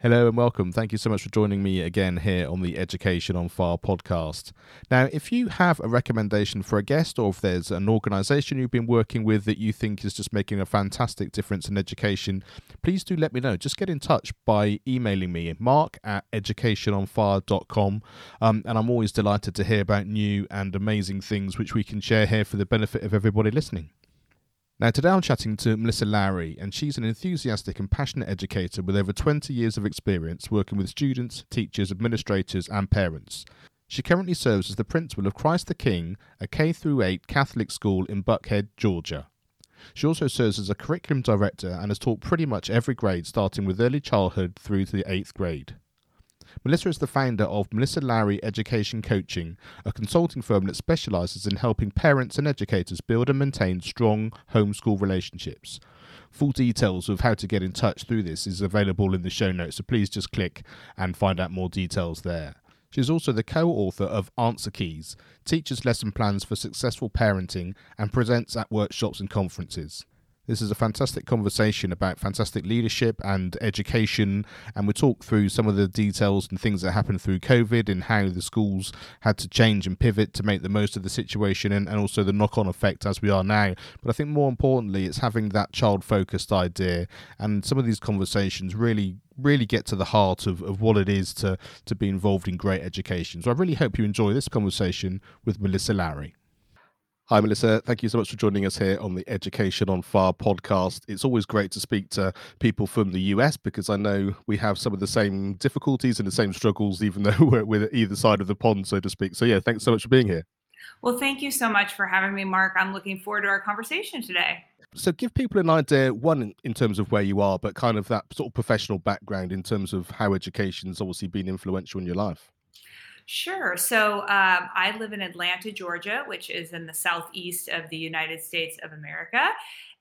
Hello and welcome. Thank you so much for joining me again here on the Education on Fire podcast. Now, if you have a recommendation for a guest or if there's an organisation you've been working with that you think is just making a fantastic difference in education, please do let me know. Just get in touch by emailing me, mark at educationonfire.com. Um, and I'm always delighted to hear about new and amazing things which we can share here for the benefit of everybody listening. Now, today I'm chatting to Melissa Lowry, and she's an enthusiastic and passionate educator with over 20 years of experience working with students, teachers, administrators, and parents. She currently serves as the principal of Christ the King, a K 8 Catholic school in Buckhead, Georgia. She also serves as a curriculum director and has taught pretty much every grade, starting with early childhood through to the 8th grade. Melissa is the founder of Melissa Lowry Education Coaching, a consulting firm that specializes in helping parents and educators build and maintain strong homeschool relationships. Full details of how to get in touch through this is available in the show notes, so please just click and find out more details there. She's also the co author of Answer Keys, Teachers' lesson plans for successful parenting, and presents at workshops and conferences. This is a fantastic conversation about fantastic leadership and education, and we talk through some of the details and things that happened through COVID and how the schools had to change and pivot to make the most of the situation and, and also the knock on effect as we are now. But I think more importantly, it's having that child focused idea, and some of these conversations really really get to the heart of, of what it is to, to be involved in great education. So I really hope you enjoy this conversation with Melissa Lowry. Hi, Melissa. Thank you so much for joining us here on the Education on Fire podcast. It's always great to speak to people from the US because I know we have some of the same difficulties and the same struggles, even though we're with either side of the pond, so to speak. So, yeah, thanks so much for being here. Well, thank you so much for having me, Mark. I'm looking forward to our conversation today. So, give people an idea, one, in terms of where you are, but kind of that sort of professional background in terms of how education's obviously been influential in your life. Sure. So um, I live in Atlanta, Georgia, which is in the southeast of the United States of America.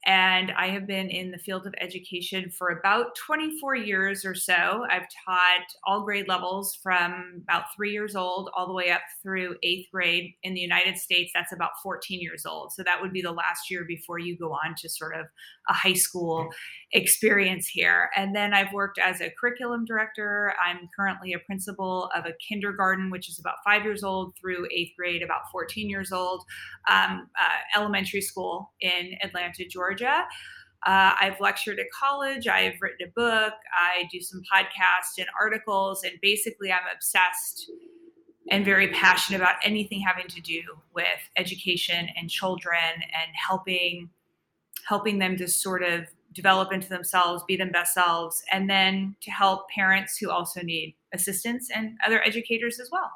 And I have been in the field of education for about 24 years or so. I've taught all grade levels from about three years old all the way up through eighth grade. In the United States, that's about 14 years old. So that would be the last year before you go on to sort of a high school experience here. And then I've worked as a curriculum director. I'm currently a principal of a kindergarten, which is about five years old, through eighth grade, about 14 years old, um, uh, elementary school in Atlanta, Georgia. Georgia. Uh, I've lectured at college. I've written a book. I do some podcasts and articles. And basically, I'm obsessed and very passionate about anything having to do with education and children and helping helping them to sort of develop into themselves, be them best selves, and then to help parents who also need assistance and other educators as well.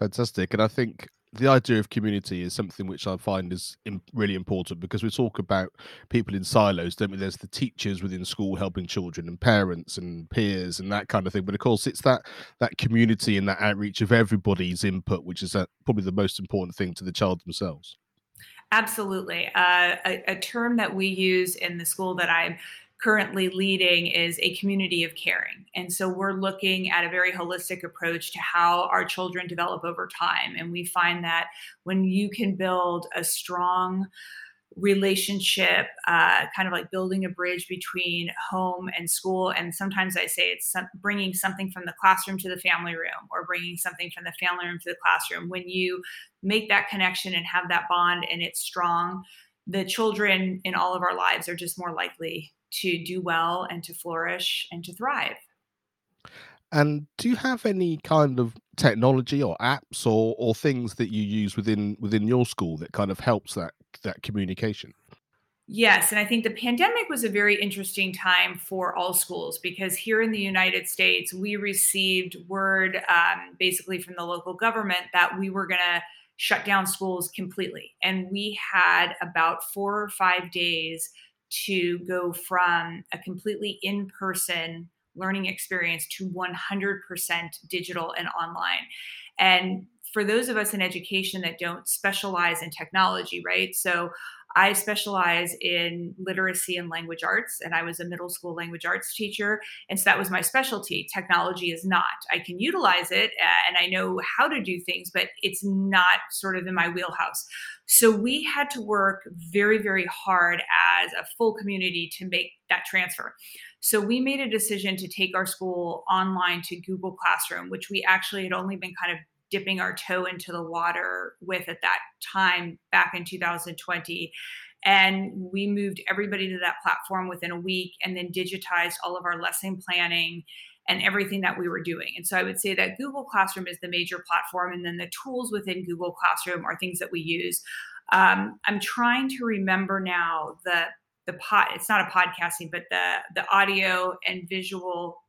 Fantastic. And I think the idea of community is something which I find is really important because we talk about people in silos, don't we? There's the teachers within school helping children and parents and peers and that kind of thing. But of course, it's that that community and that outreach of everybody's input, which is probably the most important thing to the child themselves. Absolutely. Uh, a, a, term that we use in the school that I'm currently leading is a community of caring. And so we're looking at a very holistic approach to how our children develop over time. And we find that when you can build a strong relationship, uh, kind of like building a bridge between home and school. And sometimes I say it's some, bringing something from the classroom to the family room or bringing something from the family room to the classroom. When you make that connection and have that bond and it's strong, the children in all of our lives are just more likely to do well and to flourish and to thrive. And do you have any kind of technology or apps or or things that you use within within your school that kind of helps that that communication? Yes, and I think the pandemic was a very interesting time for all schools because here in the United States, we received word um, basically from the local government that we were going to shut down schools completely. And we had about four or five days to go from a completely in person learning experience to 100% digital and online. And for those of us in education that don't specialize in technology, right? So I specialize in literacy and language arts, and I was a middle school language arts teacher. And so that was my specialty. Technology is not. I can utilize it and I know how to do things, but it's not sort of in my wheelhouse. So we had to work very, very hard as a full community to make that transfer. So we made a decision to take our school online to Google Classroom, which we actually had only been kind of dipping our toe into the water with at that time back in 2020 and we moved everybody to that platform within a week and then digitized all of our lesson planning and everything that we were doing. And so I would say that Google Classroom is the major platform, and then the tools within Google Classroom are things that we use. Um, I'm trying to remember now the the pot It's not a podcasting, but the the audio and visual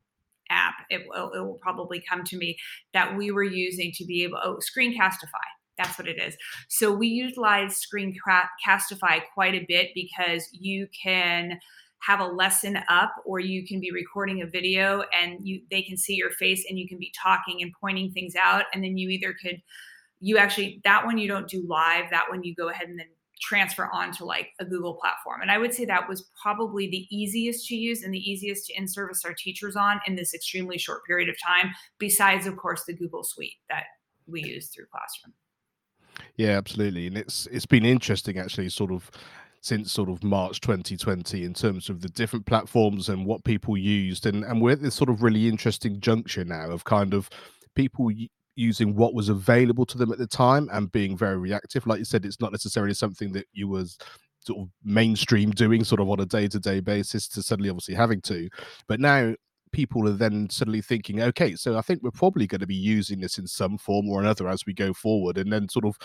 app, it will, it will probably come to me that we were using to be able, oh, Screencastify. That's what it is. So we utilize Screencastify quite a bit because you can have a lesson up or you can be recording a video and you they can see your face and you can be talking and pointing things out and then you either could you actually that one you don't do live that one you go ahead and then transfer onto like a Google platform. And I would say that was probably the easiest to use and the easiest to in service our teachers on in this extremely short period of time, besides, of course, the Google Suite that we use through Classroom. Yeah, absolutely. And it's it's been interesting actually, sort of since sort of March 2020 in terms of the different platforms and what people used. And and we're at this sort of really interesting juncture now of kind of people using what was available to them at the time and being very reactive. Like you said, it's not necessarily something that you was sort of mainstream doing sort of on a day-to-day basis to suddenly obviously having to. But now people are then suddenly thinking, okay, so I think we're probably going to be using this in some form or another as we go forward, and then sort of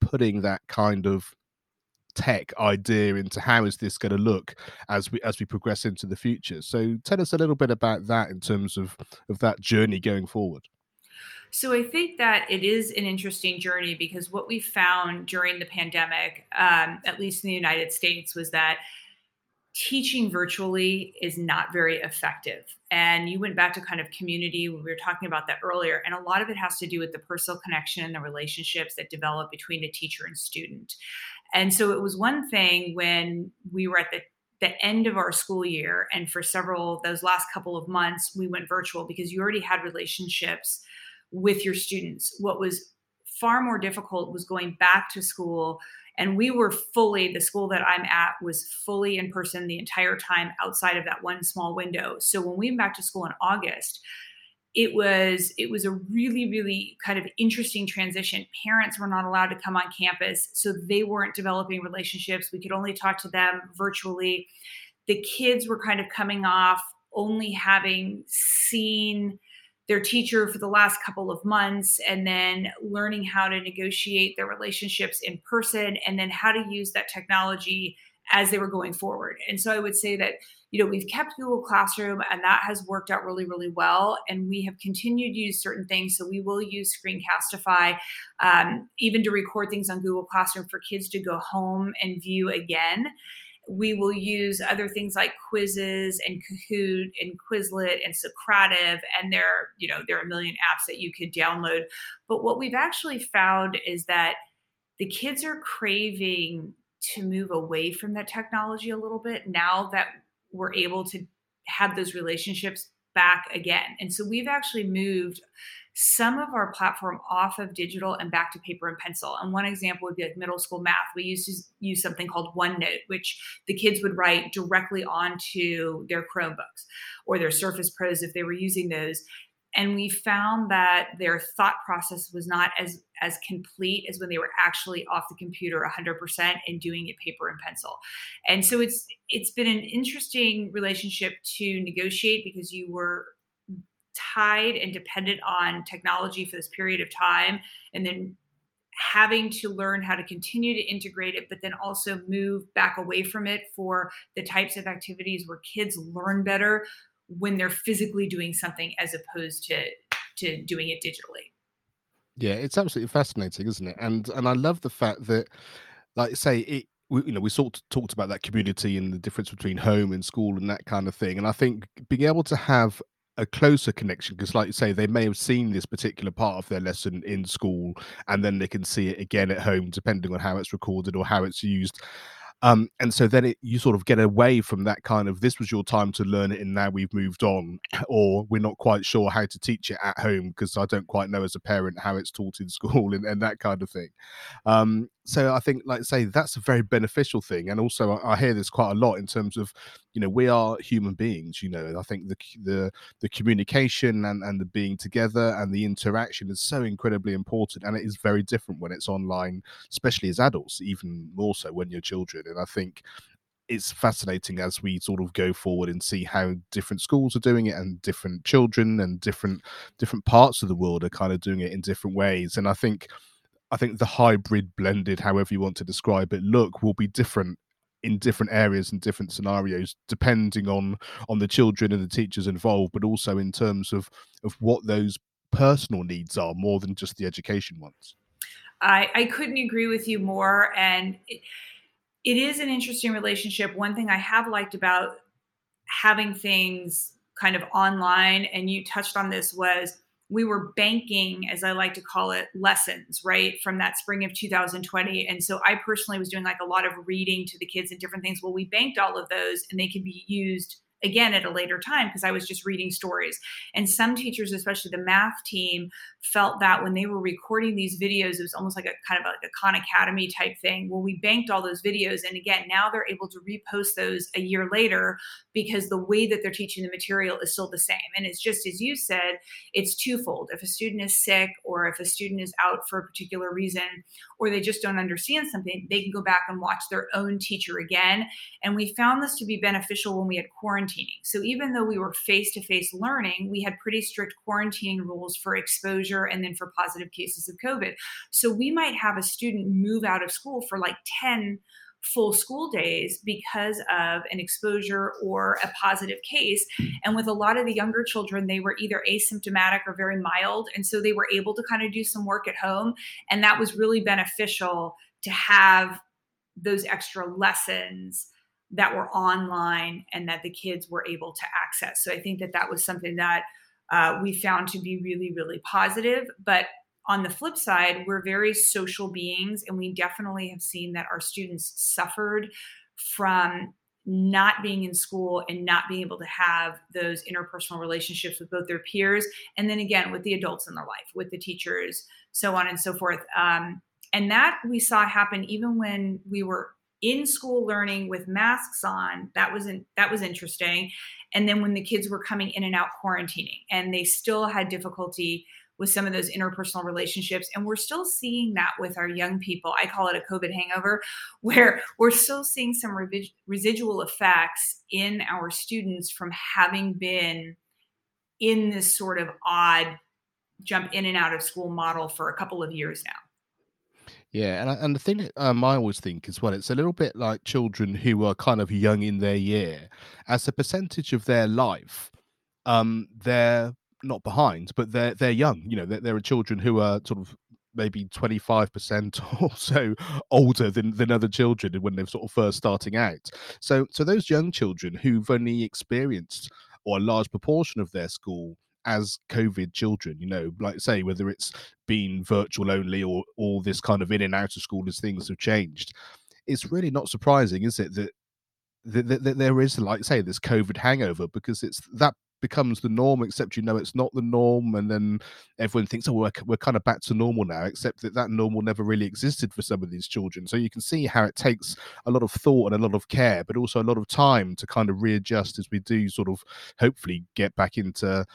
putting that kind of tech idea into how is this going to look as we as we progress into the future so tell us a little bit about that in terms of of that journey going forward so I think that it is an interesting journey because what we found during the pandemic, um, at least in the United States, was that teaching virtually is not very effective. And you went back to kind of community. when We were talking about that earlier. And a lot of it has to do with the personal connection and the relationships that develop between a teacher and student. And so it was one thing when we were at the the end of our school year and for several those last couple of months we went virtual because you already had relationships with your students. What was far more difficult was going back to school. And we were fully, the school that I'm at was fully in person the entire time outside of that one small window. So when we went back to school in August, it was it was a really really kind of interesting transition parents were not allowed to come on campus so they weren't developing relationships we could only talk to them virtually the kids were kind of coming off only having seen their teacher for the last couple of months and then learning how to negotiate their relationships in person and then how to use that technology as they were going forward. And so I would say that you know we've kept Google Classroom and that has worked out really really well and we have continued to use certain things so we will use Screencastify um, even to record things on Google Classroom for kids to go home and view again we will use other things like quizzes and Kahoot and Quizlet and Socrative, and there, you know, there are a million apps that you could download. But what we've actually found is that the kids are craving to move away from that technology a little bit now that we're able to have those relationships back again. And so we've actually moved some of our platform off of digital and back to paper and pencil. And one example would be like middle school math. We used to use something called OneNote, which the kids would write directly onto their Chromebooks or their Surface Pros if they were using those. And we found that their thought process was not as as complete as when they were actually off the computer 100% and doing it paper and pencil. And so it's it's been an interesting relationship to negotiate because you were tied and dependent on technology for this period of time and then having to learn how to continue to integrate it but then also move back away from it for the types of activities where kids learn better when they're physically doing something as opposed to to doing it digitally. Yeah it's absolutely fascinating isn't it? And and i love the fact that like say it we, you know we sort of talked about that community and the difference between home and school and that kind of thing and i think being able to have a closer connection because like you say they may have seen this particular part of their lesson in school and then they can see it again at home depending on how it's recorded or how it's used. Um, and so then it, you sort of get away from that kind of this was your time to learn it and now we've moved on or we're not quite sure how to teach it at home because i don't quite know as a parent how it's taught in school and, and that kind of thing. Um, so I think, like say, that's a very beneficial thing. And also, I, I, hear this quite a lot in terms of, you know, we are human beings. You know, I think the the the communication and and the being together and the interaction is so incredibly important, and it is very different when it's online, especially as adults, even more so when you're children. And I think it's fascinating as we sort of go forward and see how different schools are doing it and different children and different different parts of the world are kind of doing it in different ways and i think I think the hybrid blended, however you want to describe it, look will be different in different areas and different scenarios depending on on the children and the teachers involved but also in terms of of what those personal needs are more than just the education ones. I i couldn't agree with you more and it, it is an interesting relationship. One thing i have liked about having things kind of online and you touched on this was we were banking, as I like to call it, lessons, right, from that spring of 2020. And so I personally was doing like a lot of reading to the kids and different things. Well, we banked all of those and they could be used again at a later time because I was just reading stories. And some teachers, especially the math team, felt that when they were recording these videos, it was almost like a kind of like a Khan Academy type thing. Well, we banked all those videos. And again, now they're able to repost those a year later because the way that they're teaching the material is still the same. And it's just as you said, it's twofold. If a student is sick or if a student is out for a particular reason or they just don't understand something, they can go back and watch their own teacher again. And we found this to be beneficial when we had quarantining. So even though we were face to face learning, we had pretty strict quarantining rules for exposure and then for positive cases of COVID. So we might have a student move out of school for like 10 full school days because of an exposure or a positive case. And with a lot of the younger children, they were either asymptomatic or very mild. And so they were able to kind of do some work at home. And that was really beneficial to have those extra lessons that were online and that the kids were able to access. So I think that that was something that uh, we found to be really, really positive. But on the flip side, we're very social beings, and we definitely have seen that our students suffered from not being in school and not being able to have those interpersonal relationships with both their peers and then again with the adults in their life with the teachers so on and so forth um, and that we saw happen even when we were in school learning with masks on that was not that was interesting and then when the kids were coming in and out quarantining and they still had difficulty with some of those interpersonal relationships. And we're still seeing that with our young people. I call it a COVID hangover, where we're still seeing some residual effects in our students from having been in this sort of odd jump in and out of school model for a couple of years now. Yeah, and and the thing that um, I always think as well, it's a little bit like children who are kind of young in their year. As a percentage of their life, um, they're not behind, but they're they're young. You know, there, there are children who are sort of maybe 25% or so older than, than other children when they're sort of first starting out. So so those young children who've only experienced or a large proportion of their school as COVID children, you know, like say whether it's been virtual only or all this kind of in and out of school as things have changed. It's really not surprising, is it, that that, that, there is like say this covid hangover because it's that becomes the norm, except you know it's not the norm, and then everyone thinks, oh, we're, we're kind of back to normal now, except that that normal never really existed for some of these children. So you can see how it takes a lot of thought and a lot of care, but also a lot of time to kind of readjust as we do sort of hopefully get back into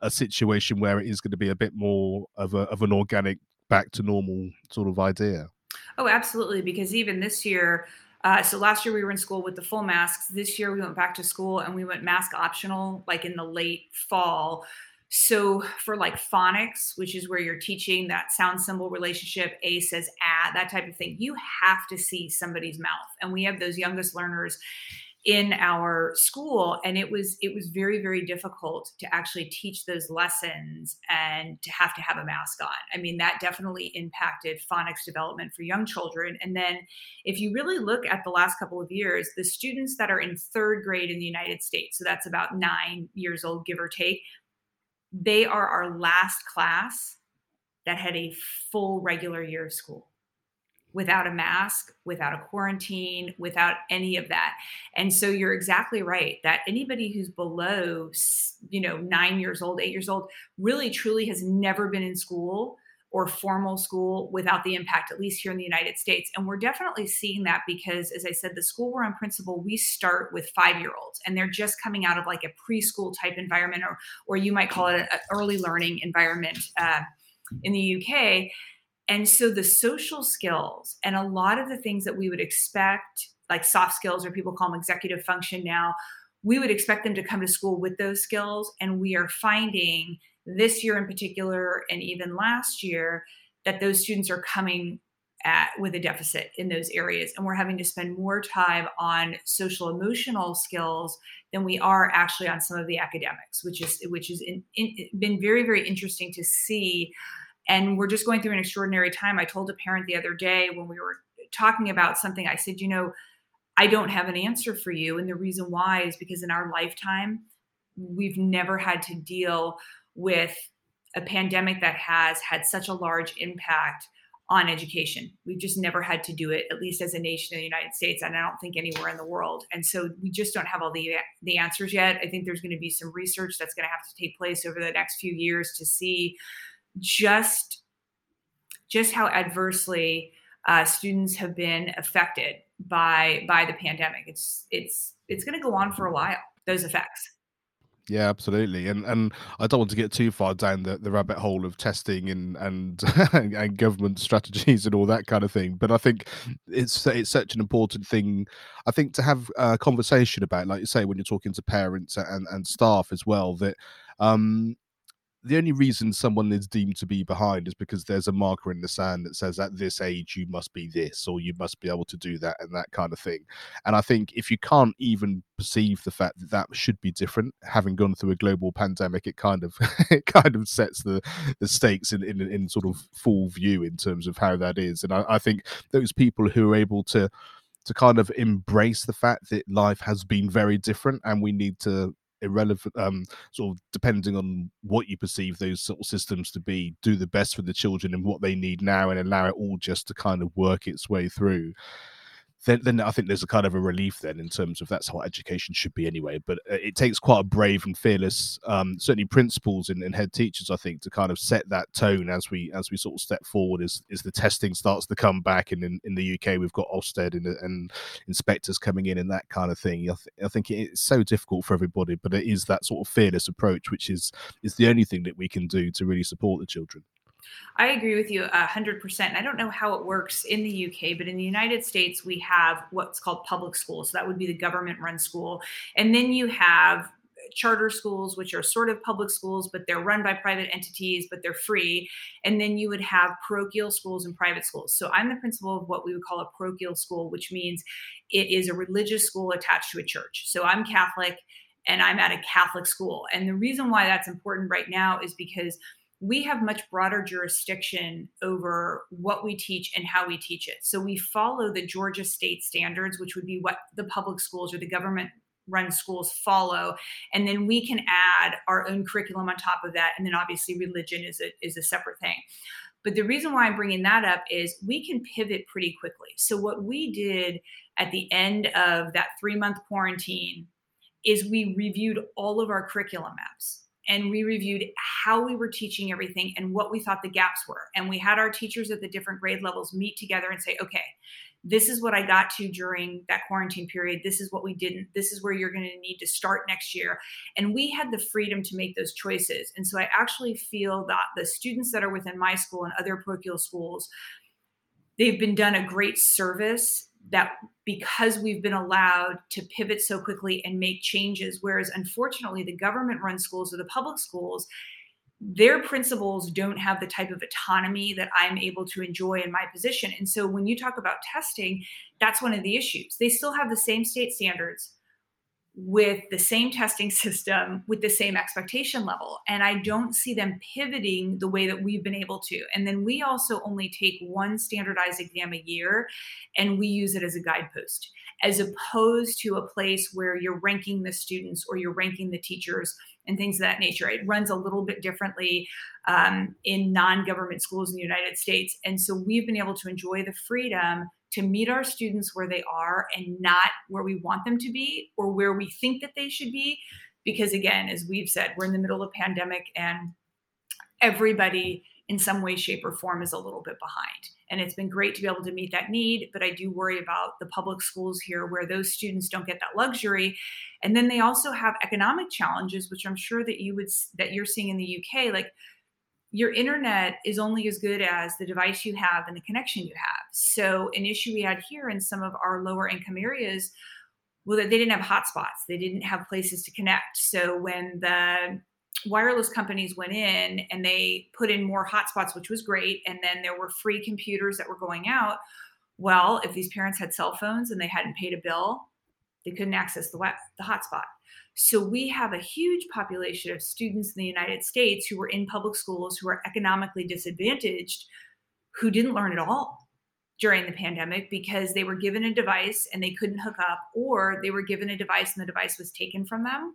a situation where it is going to be a bit more of a of an organic back to normal sort of idea. Oh, absolutely. Because even this year, uh, so last year we were in school with the full masks. This year we went back to school and we went mask optional, like in the late fall, so for like phonics which is where you're teaching that sound symbol relationship a says a that type of thing you have to see somebody's mouth and we have those youngest learners in our school and it was it was very very difficult to actually teach those lessons and to have to have a mask on. I mean that definitely impacted phonics development for young children. And then if you really look at the last couple of years the students that are in third grade in the united states so that's about nine years old give or take they are our last class that had a full regular year of school without a mask, without a quarantine, without any of that. And so you're exactly right that anybody who's below, you know, nine years old, eight years old, really truly has never been in school or formal school without the impact, at least here in the United States. And we're definitely seeing that because, as I said, the school we're on principle, we start with five year olds and they're just coming out of like a preschool type environment, or, or you might call it an early learning environment uh, in the UK. And so the social skills and a lot of the things that we would expect, like soft skills, or people call them executive function now, we would expect them to come to school with those skills. And we are finding this year in particular, and even last year, that those students are coming at with a deficit in those areas and we're having to spend more time on social emotional skills than we are actually on some of the academics which is which has been very very interesting to see and we're just going through an extraordinary time i told a parent the other day when we were talking about something i said you know i don't have an answer for you and the reason why is because in our lifetime we've never had to deal with a pandemic that has had such a large impact on education. We've just never had to do it, at least as a nation in the United States, and I don't think anywhere in the world. And so we just don't have all the the answers yet. I think there's going to be some research that's going to have to take place over the next few years to see just just how adversely uh, students have been affected by by the pandemic. It's it's it's going to go on for a while. Those effects. Yeah, absolutely, and and I don't want to get too far down the, the rabbit hole of testing and and and government strategies and all that kind of thing. But I think it's it's such an important thing. I think to have a conversation about, like you say, when you're talking to parents and and staff as well, that um the only reason someone is deemed to be behind is because there's a marker in the sand that says at this age you must be this or you must be able to do that and that kind of thing. And I think if you can't even perceive the fact that that should be different, having gone through a global pandemic, it kind of it kind of sets the the stakes in, in in sort of full view in terms of how that is. And I, I think those people who are able to to kind of embrace the fact that life has been very different and we need to irrelevant um sort of depending on what you perceive those sort of systems to be do the best for the children and what they need now and allow it all just to kind of work its way through then, then I think there's a kind of a relief then in terms of that's how education should be anyway. But uh, it takes quite a brave and fearless, um, certainly principals and, and, head teachers, I think, to kind of set that tone as we as we sort of step forward as, as the testing starts to come back. And in, in the UK, we've got Ofsted and, and inspectors coming in and that kind of thing. I, th- I think it's so difficult for everybody, but it is that sort of fearless approach, which is is the only thing that we can do to really support the children. I agree with you a hundred percent. I don't know how it works in the UK, but in the United States, we have what's called public schools. So that would be the government run school. And then you have charter schools, which are sort of public schools, but they're run by private entities, but they're free. And then you would have parochial schools and private schools. So I'm the principal of what we would call a parochial school, which means it is a religious school attached to a church. So I'm Catholic and I'm at a Catholic school. And the reason why that's important right now is because we have much broader jurisdiction over what we teach and how we teach it. So we follow the Georgia state standards, which would be what the public schools or the government run schools follow. And then we can add our own curriculum on top of that. And then obviously religion is a is a separate thing. But the reason why i'm bringing that up is we can pivot pretty quickly. So what we did at the end of that 3 month quarantine is we reviewed all of our curriculum maps and we reviewed how we were teaching everything and what we thought the gaps were. And we had our teachers at the different grade levels meet together and say, okay, this is what I got to during that quarantine period. This is what we didn't. This is where you're going to need to start next year. And we had the freedom to make those choices. And so I actually feel that the students that are within my school and other parochial schools, they've been done a great service that because we've been allowed to pivot so quickly and make changes whereas unfortunately the government run schools or the public schools their principals don't have the type of autonomy that I'm able to enjoy in my position. And so when you talk about testing, that's one of the issues. They still have the same state standards with the same testing system with the same expectation level and i don't see them pivoting the way that we've been able to. And then we also only take one standardized exam a year and we use it as a guidepost as opposed to a place where you're ranking the students or you're ranking the teachers and things of that nature. It runs a little bit differently um, in non-government schools in the united states. And so we've been able to enjoy the freedom to meet our students where they are and not where we want them to be or where we think that they should be. Because again, as we've said, we're in the middle of a pandemic and everybody in some way, shape, or form is a little bit behind. And it's been great to be able to meet that need, but I do worry about the public schools here where those students don't get that luxury. And then they also have economic challenges, which I'm sure that you would that you're seeing in the UK. Like your internet is only as good as the device you have and the connection you have. So, an issue we had here in some of our lower income areas well that they didn't have hotspots. They didn't have places to connect. So when the wireless companies went in and they put in more hotspots which was great and then there were free computers that were going out well if these parents had cell phones and they hadn't paid a bill they couldn't access the web, the hotspot so we have a huge population of students in the United States who were in public schools who are economically disadvantaged who didn't learn at all during the pandemic because they were given a device and they couldn't hook up or they were given a device and the device was taken from them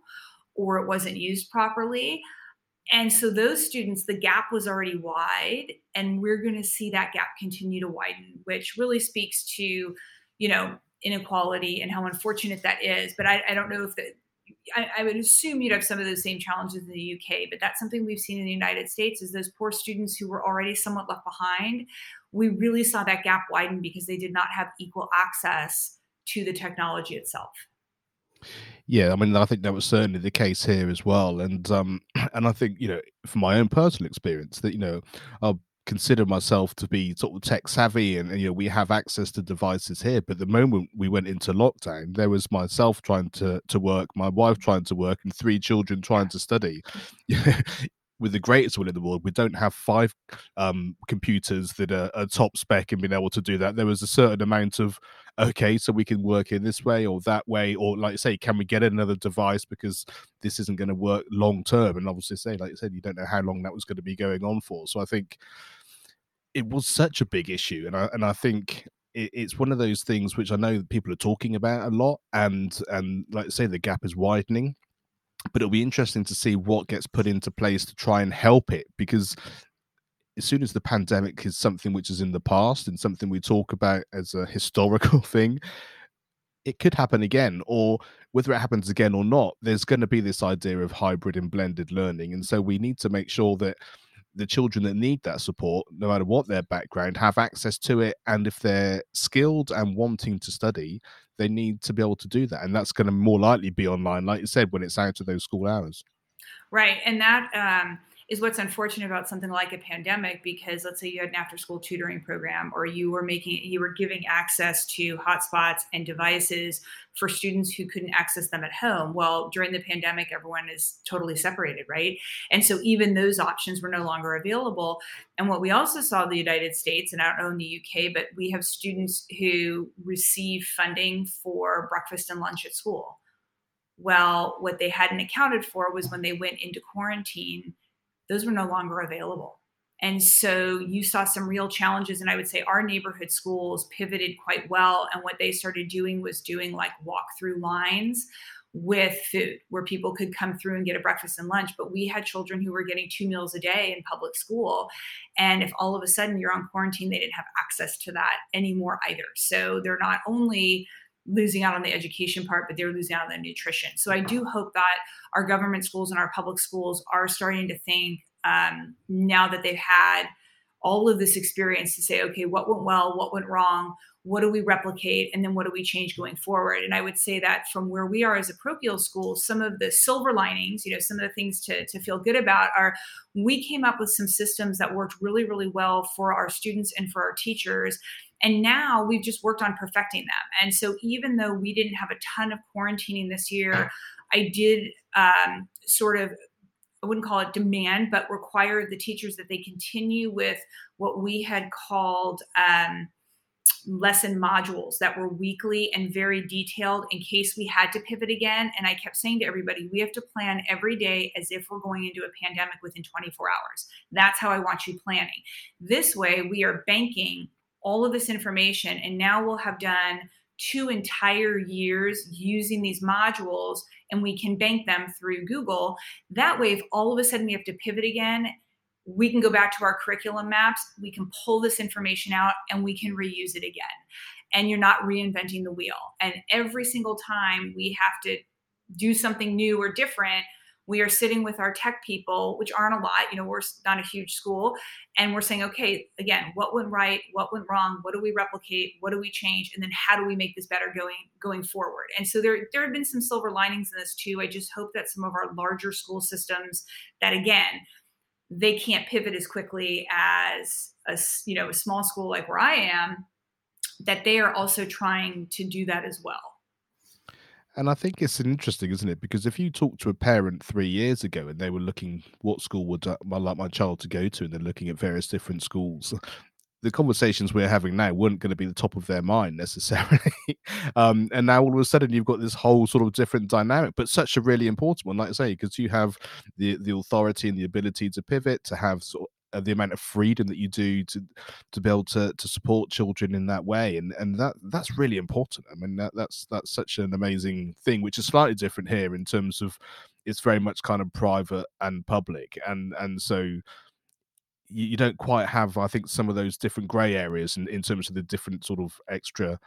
or it wasn't used properly. And so those students the gap was already wide and we're going to see that gap continue to widen which really speaks to you know inequality and how unfortunate that is. But i, I don't know if the, I, I, would assume you'd have some of those same challenges in the UK, but that's something we've seen in the United States is those poor students who were already somewhat left behind. We really saw that gap widen because they did not have equal access to the technology itself. Yeah, I mean, I think that was certainly the case here as well, and um, and I think you know, from my own personal experience, that you know, I'll consider myself to be sort of tech savvy and, and, you know we have access to devices here but the moment we went into lockdown there was myself trying to to work my wife trying to work and three children trying to study. With the greatest will in the world we don't have five um, computers that are, are top spec and being able to do that. There was a certain amount of okay so we can work in this way or that way or like I say can we get another device? Because this isn't going to work long term. And obviously say like you said you don't know how long that was going to be going on for. So i think it was such a big issue, and I and I think it, it's one of those things which I know that people are talking about a lot, and and like I say, the gap is widening. But it'll be interesting to see what gets put into place to try and help it, because as soon as the pandemic is something which is in the past and something we talk about as a historical thing, it could happen again, or whether it happens again or not, there's going to be this idea of hybrid and blended learning. And so we need to make sure that the children that need that support, no matter what their background, have access to it. And if they're skilled and wanting to study, they need to be able to do that. And that's going to more likely be online, like you said, when it's out of those school hours. Right. And that, um, is what's unfortunate about something like a pandemic because let's say you had an after school tutoring program or you were making you were giving access to hotspots and devices for students who couldn't access them at home. Well during the pandemic everyone is totally separated right? And so even those options were no longer available. And what we also saw in the united states and i don't know in the uk but we have students who receive funding for breakfast and lunch at school. Well what they hadn't accounted for was when they went into quarantine those were no longer available. And so you saw some real challenges. And I would say our neighborhood schools pivoted quite well. And what they started doing was doing like walk through lines with food where people could come through and get a breakfast and lunch. But we had children who were getting two meals a day in public school. And if all of a sudden you're on quarantine, they didn't have access to that anymore either. So they're not only losing out on the education part, but they're losing out on the nutrition. So I do hope that our government schools and our public schools are starting to think um, now that they've had all of this experience to say, okay, what went well, what went wrong, what do we replicate, and then what do we change going forward? And I would say that from where we are as a parochial school, some of the silver linings, you know, some of the things to, to feel good about are we came up with some systems that worked really, really well for our students and for our teachers and now we've just worked on perfecting them. And so even though we didn't have a ton of quarantining this year, I did um, sort of I wouldn't call it demand, but require the teachers that they continue with what we had called um, lesson modules that were weekly and very detailed in case we had to pivot again. And I kept saying to everybody, we have to plan every day as if we're going into a pandemic within 24 hours. That's how I want you planning. This way, we are banking all of this information, and now we'll have done two entire years using these modules and we can bank them through Google. That way, if all of a sudden we have to pivot again, we can go back to our curriculum maps, we can pull this information out and we can reuse it again. And you're not reinventing the wheel. And every single time we have to do something new or different, we are sitting with our tech people, which aren't a lot, you know, we're not a huge school, and we're saying, okay, again, what went right, what went wrong, what do we replicate, what do we change, and then how do we make this better going going forward? And so there there have been some silver linings in this too. I just hope that some of our larger school systems that again they can't pivot as quickly as a you know a small school like where I am, that they are also trying to do that as well. And I think it's interesting, isn't it? Because if you talk to a parent three years ago and they were looking what school would I like my child to go to, and they're looking at various different schools, the conversations we're having now weren't going to be the top of their mind necessarily. um, and now all of a sudden you've got this whole sort of different dynamic, but such a really important one, like I say, because you have the the authority and the ability to pivot, to have sort of uh, the amount of freedom that you do to to be able to to support children in that way and and that that's really important. I mean that, that's that's such an amazing thing which is slightly different here in terms of it's very much kind of private and public and and so you, don't quite have, I think, some of those different grey areas in, in terms of the different sort of extra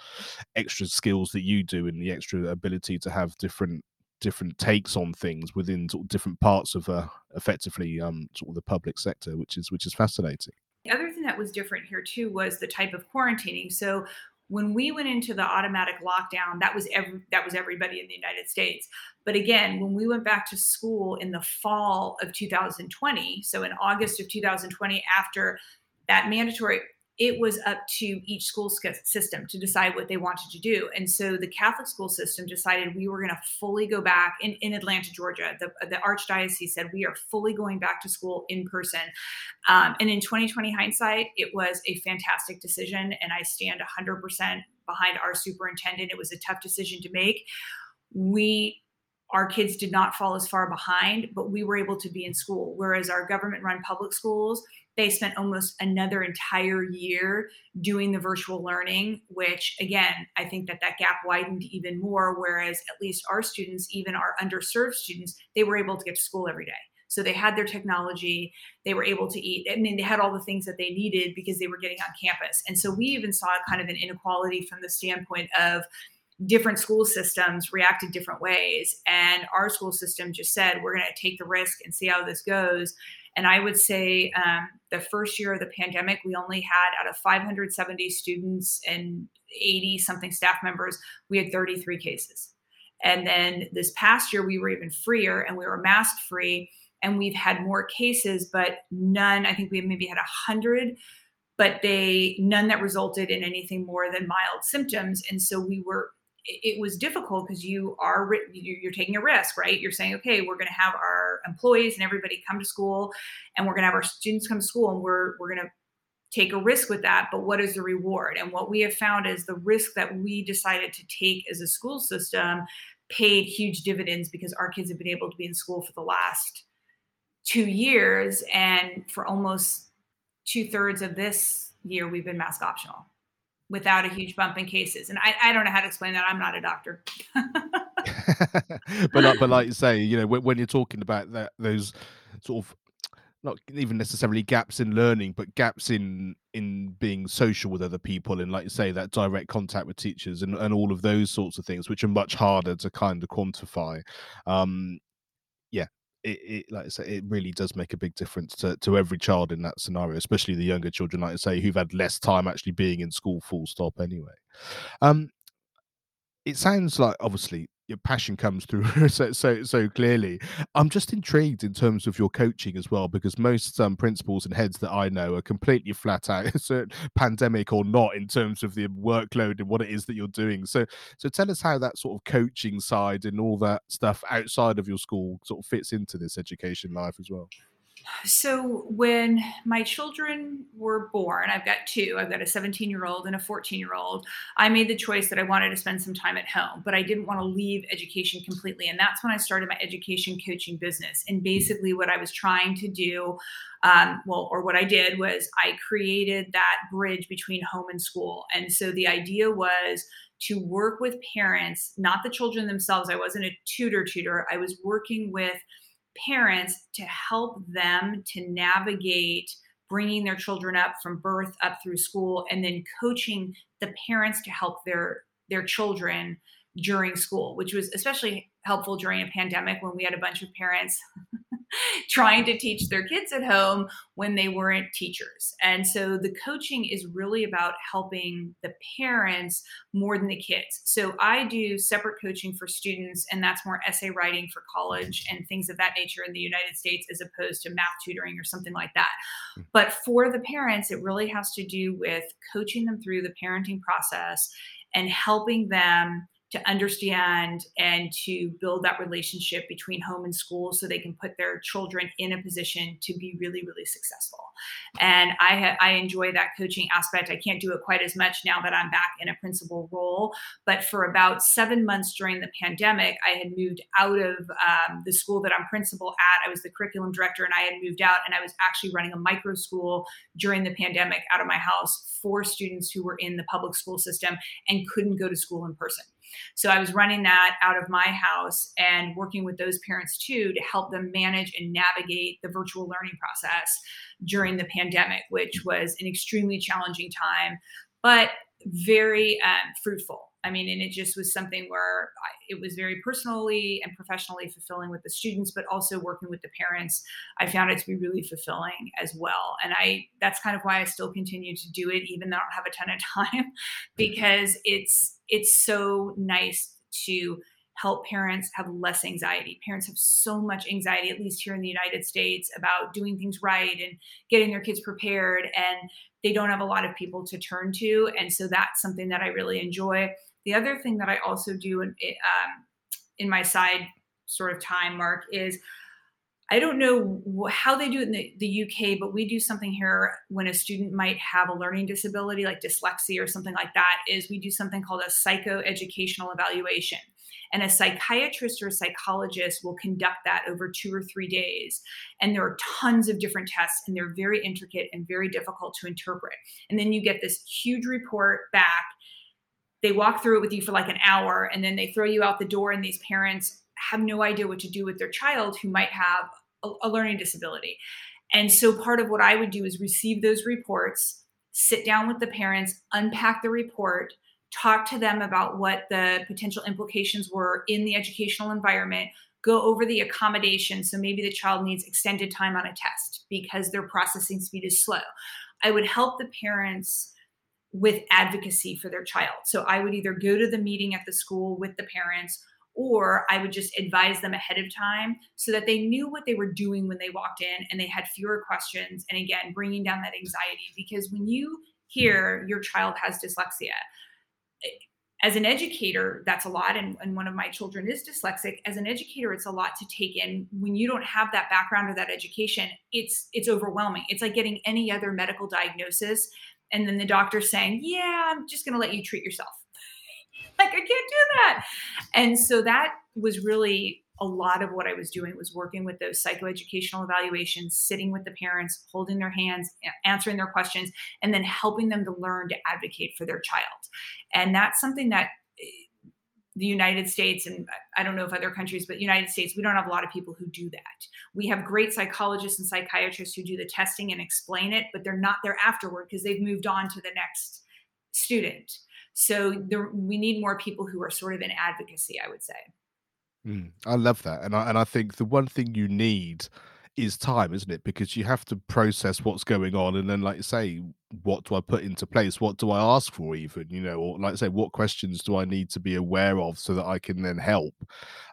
extra skills that you do and the extra ability to have different different takes on things within sort of different parts of uh, effectively um, sort of the public sector, which is which is fascinating. The other thing that was different here too was the type of quarantining. So when we went into the automatic lockdown that was every that was everybody in the united states but again when we went back to school in the fall of 2020 so in august of 2020 after that mandatory it was up to each school system to decide what they wanted to do. And so the Catholic school system decided we were going to fully go back in, in Atlanta, Georgia. The, the Archdiocese said we are fully going back to school in person. Um, and in 2020 hindsight, it was a fantastic decision. And I stand 100% behind our superintendent. It was a tough decision to make. We our kids did not fall as far behind, but we were able to be in school. Whereas our government run public schools, they spent almost another entire year doing the virtual learning, which again, I think that that gap widened even more. Whereas at least our students, even our underserved students, they were able to get to school every day. So they had their technology, they were able to eat. I mean, they had all the things that they needed because they were getting on campus. And so we even saw kind of an inequality from the standpoint of, different school systems reacted different ways. And our school system just said, we're going to take the risk and see how this goes. And I would say um, the first year of the pandemic, we only had out of 570 students and 80 something staff members, we had 33 cases. And then this past year, we were even freer and we were mask free. And we've had more cases, but none, I think we maybe had 100 but they none that resulted in anything more than mild symptoms and so we were it was difficult because you are you're taking a risk right? You're saying okay we're going to have our employees and everybody come to school and we're going to have our students come to school and we're we're going to take a risk with that but what is the reward? And what we have found is the risk that we decided to take as a school system paid huge dividends because our kids have been able to be in school for the last two years and for almost two thirds of this year we've been mask optional without a huge bump in cases. And I, I don't know how to explain that. I'm not a doctor. but like, but like you say, you know, when, when you're talking about that, those sort of not even necessarily gaps in learning, but gaps in in being social with other people, and like you say, that direct contact with teachers and, and all of those sorts of things, which are much harder to kind of quantify. Um, yeah, it, it, like I say, it really does make a big difference to, to every child in that scenario, especially the younger children, like I say, who've had less time actually being in school, full stop anyway. Um, it sounds like obviously your passion comes through so so so clearly. I'm just intrigued in terms of your coaching as well, because most um, principals and heads that I know are completely flat out, pandemic or not, in terms of the workload and what it is that you're doing. So so tell us how that sort of coaching side and all that stuff outside of your school sort of fits into this education life as well. So when my children were born, I've got two. I've got a 17 year old and a 14 year old. I made the choice that I wanted to spend some time at home, but I didn't want to leave education completely. And that's when I started my education coaching business. And basically, what I was trying to do, um, well, or what I did was I created that bridge between home and school. And so the idea was to work with parents, not the children themselves. I wasn't a tutor tutor. I was working with parents to help them to navigate bringing their children up from birth up through school and then coaching the parents to help their their children during school which was especially helpful during a pandemic when we had a bunch of parents trying to teach their kids at home when they weren't teachers. And so the coaching is really about helping the parents more than the kids. So I do separate coaching for students, and that's more essay writing for college and things of that nature in the United States as opposed to math tutoring or something like that. Hmm. But for the parents, it really has to do with coaching them through the parenting process and helping them to understand and to build that relationship between home and school so they can put their children in a position to be really really successful. And i ha- i enjoy that coaching aspect. I can't do it quite as much now that i'm back in a principal role but for about seven months during the pandemic i had moved out of um, the school that i'm principal at. I was the curriculum director and i had moved out and i was actually running a micro school during the pandemic out of my house for students who were in the public school system and couldn't go to school in person so I was running that out of my house and working with those parents too to help them manage and navigate the virtual learning process during the pandemic, which was an extremely challenging time, but very um, fruitful. I mean, and it just was something where it was very personally and professionally fulfilling with the students, but also working with the parents. I found it to be really fulfilling as well. And I, that's kind of why I still continue to do it, even though I don't have a ton of time, because it's, it's so nice to help parents have less anxiety. Parents have so much anxiety, at least here in the United States, about doing things right and getting their kids prepared. And they don't have a lot of people to turn to. And so that's something that I really enjoy. The other thing that I also do in, um, in my side sort of time, Mark, is I don't know how they do it in the, the, UK, but we do something here when a student might have a learning disability like dyslexia or something like that. Is we do something called a psychoeducational evaluation. And a psychiatrist or a psychologist will conduct that over two or three days. And there are tons of different tests, and they're very intricate and very difficult to interpret. And then you get this huge report back they walk through it with you for like an hour and then they throw you out the door and these parents have no idea what to do with their child who might have a, a learning disability. And so part of what i would do is receive those reports sit down with the parents unpack the report talk to them about what the potential implications were in the educational environment go over the accommodation so maybe the child needs extended time on a test because their processing speed is slow. I would help the parents with advocacy for their child. So I would either go to the meeting at the school with the parents or I would just advise them ahead of time so that they knew what they were doing when they walked in and they had fewer questions. And again, bringing down that anxiety because when you hear your child has dyslexia, as an educator, that's a lot. And, and, one of my children is dyslexic. As an educator, it's a lot to take in. When you don't have that background or that education, it's it's overwhelming. It's like getting any other medical diagnosis and then the doctor's saying, "Yeah, I'm just going to let you treat yourself." like I can't do that. And so that was really a lot of what I was doing was working with those psychoeducational evaluations, sitting with the parents, holding their hands, answering their questions, and then helping them to learn to advocate for their child. And that's something that the United States, and I don't know if other countries, but United States, we don't have a lot of people who do that. We have great psychologists and psychiatrists who do the testing and explain it, but they're not there afterward because they've moved on to the next student. So there, we need more people who are sort of in advocacy, I would say. Mm, I love that, and I and I think the one thing you need is time, isn't it? Because you have to process what's going on, and then, like you say, what do I put into place? What do I ask for, even you know, or like I say, what questions do I need to be aware of so that I can then help?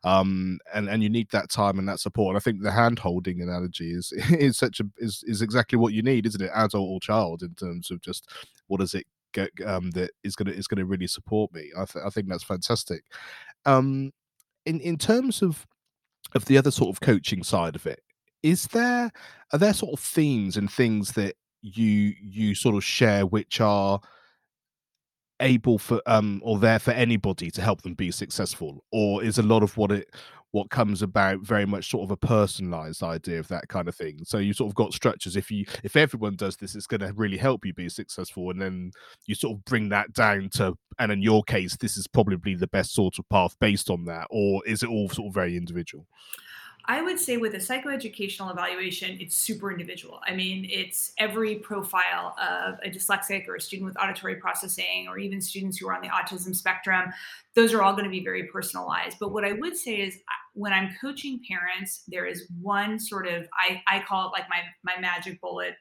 Um, and and you need that time and that support. And I think the hand holding analogy is is such a is is exactly what you need, isn't it, adult or child, in terms of just what does it get um, that is gonna is gonna really support me. I th- I think that's fantastic. Um, in in terms of of the other sort of coaching side of it is there are there sort of themes and things that you you sort of share which are able for um or there for anybody to help them be successful? Or is a lot of what it what comes about very much sort of a personalized idea of that kind of thing? So you sort of got structures if you if everyone does this it's going to really help you be successful and then you sort of bring that down to and in your case this is probably the best sort of path based on that or is it all sort of very individual I would say with a psychoeducational evaluation, it's super individual. I mean, it's every profile of a dyslexic or a student with auditory processing, or even students who are on the autism spectrum. Those are all going to be very personalized. But what I would say is when I'm coaching parents, there is one sort of, I, I call it like my, my magic bullet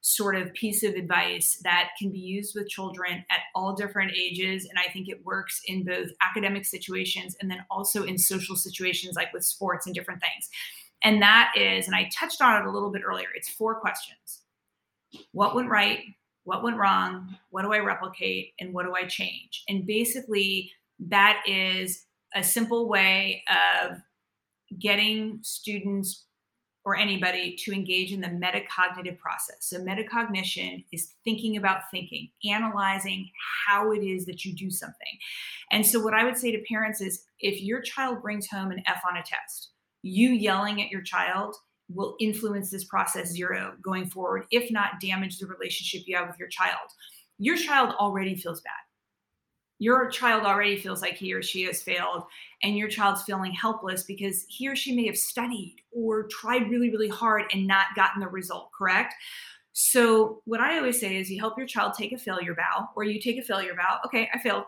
sort of piece of advice that can be used with children at all different ages. And I think it works in both academic situations and then also in social situations like with sports and different things. And that is, and I touched on it a little bit earlier, it's four questions What went right? What went wrong? What do I replicate? And what do I change? And basically, that is a simple way of getting students or anybody to engage in the metacognitive process. So, metacognition is thinking about thinking, analyzing how it is that you do something. And so, what I would say to parents is if your child brings home an F on a test, you yelling at your child will influence this process zero going forward, if not damage the relationship you have with your child. Your child already feels bad your child already feels like he or she has failed and your child's feeling helpless because he or she may have studied or tried really really hard and not gotten the result correct? So what i always say is you help your child take a failure bow or you take a failure bow okay i failed.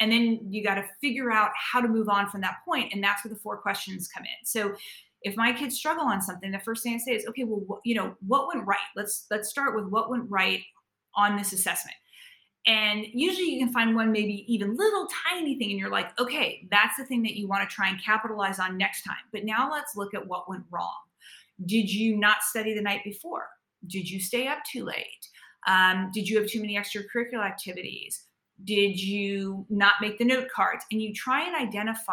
And then you got to figure out how to move on from that point and that's where the four questions come in. So if my kids struggle on something the first thing i say is okay well you know what went right? Let's let's start with what went right on this assessment and usually you can find one, maybe even little tiny thing, and you're like, okay, that's the thing that you want to try and capitalize on next time. But now let's look at what went wrong. Did you not study the night before? Did you stay up too late? Um, did you have too many extracurricular activities? Did you not make the note cards? And you try and identify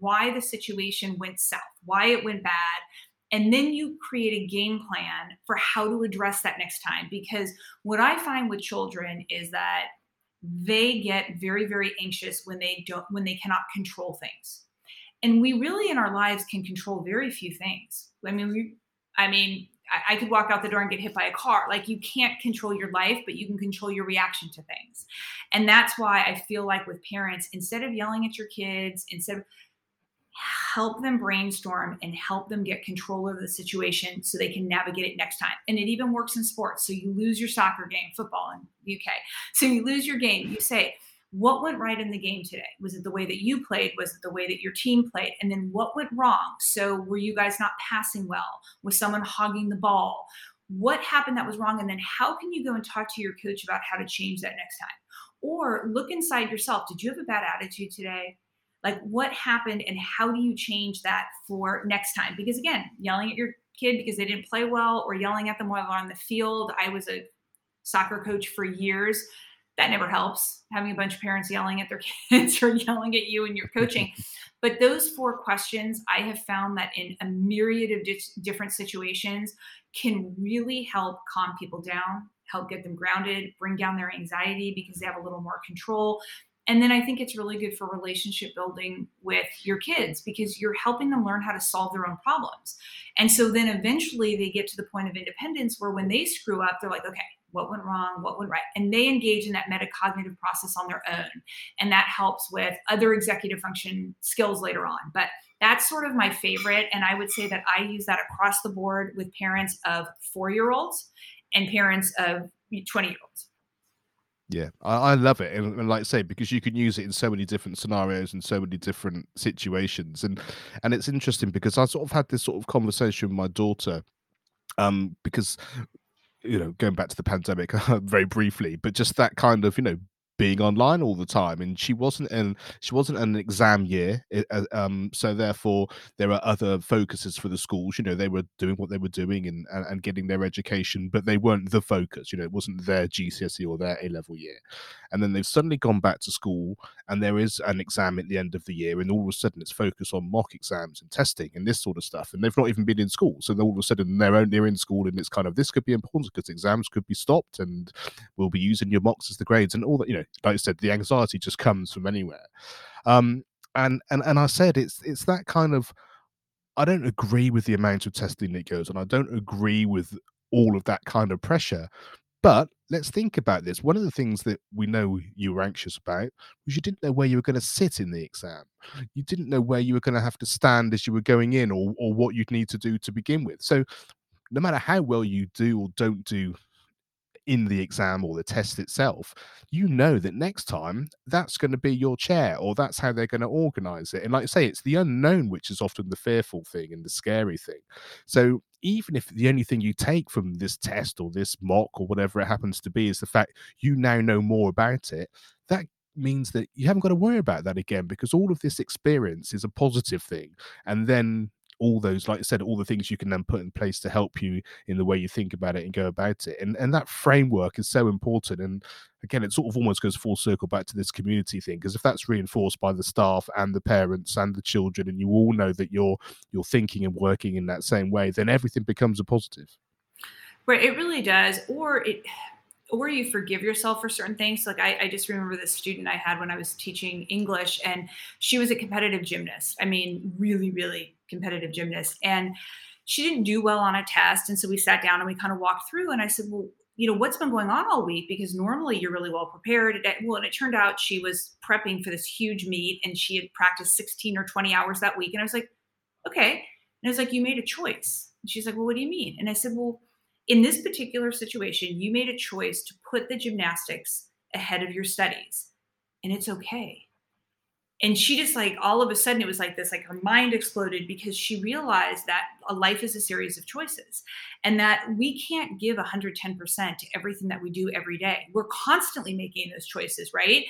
why the situation went south, why it went bad, and then you create a game plan for how to address that next time. Because what I find with children is that they get very, very anxious when they don't, when they cannot control things. And we really in our lives can control very few things. I mean, we, I mean, I, I could walk out the door and get hit by a car. Like you can't control your life, but you can control your reaction to things. And that's why I feel like with parents, instead of yelling at your kids, instead of help them brainstorm and help them get control of the situation so they can navigate it next time. And it even works in sports. So you lose your soccer game, football in the UK. So you lose your game. You say, what went right in the game today? Was it the way that you played? Was it the way that your team played? And then what went wrong? So were you guys not passing well? Was someone hogging the ball? What happened that was wrong? And then how can you go and talk to your coach about how to change that next time? Or look inside yourself. Did you have a bad attitude today? Like what happened and how do you change that for next time? Because again yelling at your kid because they didn't play well or yelling at them while they're on the field. I was a soccer coach for years. That never helps having a bunch of parents yelling at their kids or yelling at you and your coaching. But those four questions i have found that in a myriad of di- different situations can really help calm people down help get them grounded bring down their anxiety because they have a little more control and then I think it's really good for relationship building with your kids because you're helping them learn how to solve their own problems. And so then eventually they get to the point of independence where when they screw up, they're like, okay, what went wrong, what went right. And they engage in that metacognitive process on their own. And that helps with other executive function skills later on. But that's sort of my favorite. And I would say that I use that across the board with parents of four year olds and parents of 20 year olds. Yeah, I, I love it, and, and, like I say, because you can use it in so many different scenarios and so many different situations, and and it's interesting because I sort of had this sort of conversation with my daughter, um, because you know, going back to the pandemic very briefly, but just that kind of you know being online all the time and she wasn't in she wasn't an exam year uh, um so therefore there are other focuses for the schools you know they were doing what they were doing and, and, and getting their education but they weren't the focus you know it wasn't their gcse or their a level year and then they've suddenly gone back to school and there is an exam at the end of the year and all of a sudden it's focused on mock exams and testing and this sort of stuff and they've not even been in school so all of a sudden they're they're in school and it's kind of this could be important because exams could be stopped and we'll be using your mocks as the grades and all that you know like I said the anxiety just comes from anywhere um and and and I said it's it's that kind of I don't agree with the amount of testing that goes on. I don't agree with all of that kind of pressure. But let's think about this. One of the things that we know you were anxious about was you didn't know where you were going to sit in the exam. You didn't know where you were going to have to stand as you were going in or, or what you'd need to do to begin with. So, no matter how well you do or don't do in the exam or the test itself, you know that next time that's going to be your chair or that's how they're going to organize it. And like I say, it's the unknown which is often the fearful thing and the scary thing. So even if the only thing you take from this test or this mock or whatever it happens to be is the fact you now know more about it, that means that you haven't got to worry about that again because all of this experience is a positive thing. And then all those, like I said, all the things you can then put in place to help you in the way you think about it and go about it. And and that framework is so important. And again, it sort of almost goes full circle back to this community thing because if that's reinforced by the staff and the parents and the children, and you all know that you're you're thinking and working in that same way, then everything becomes a positive. Right, it really does. Or it or you forgive yourself for certain things. Like I, I, just remember this student I had when I was teaching English, and she was a competitive gymnast. I mean, really, really competitive gymnast. And she didn't do well on a test. And so we sat down and we kind of walked through, and I said, Well, you know, what's been going on all week? Because normally you're really well prepared. Well, and it turned out she was prepping for this huge meet and she had practiced 16 or 20 hours that week. And I was like, Okay. And I was like, You made a choice. And she's like, Well, what do you mean? And I said, Well, in this particular situation, you made a choice to put the gymnastics ahead of your studies, and it's okay. And she just like all of a sudden it was like this, like her mind exploded because she realized that a life is a series of choices and that we can't give 110% to everything that we do every day. We're constantly making those choices, right?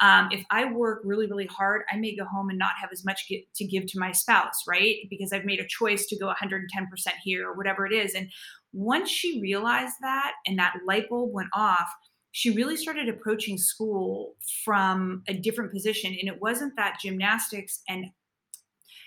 Um, if I work really, really hard, I may go home and not have as much get, to give to my spouse, right? Because I've made a choice to go 110% here or whatever it is. And once she realized that and that light bulb went off, she really started approaching school from a different position. And it wasn't that gymnastics and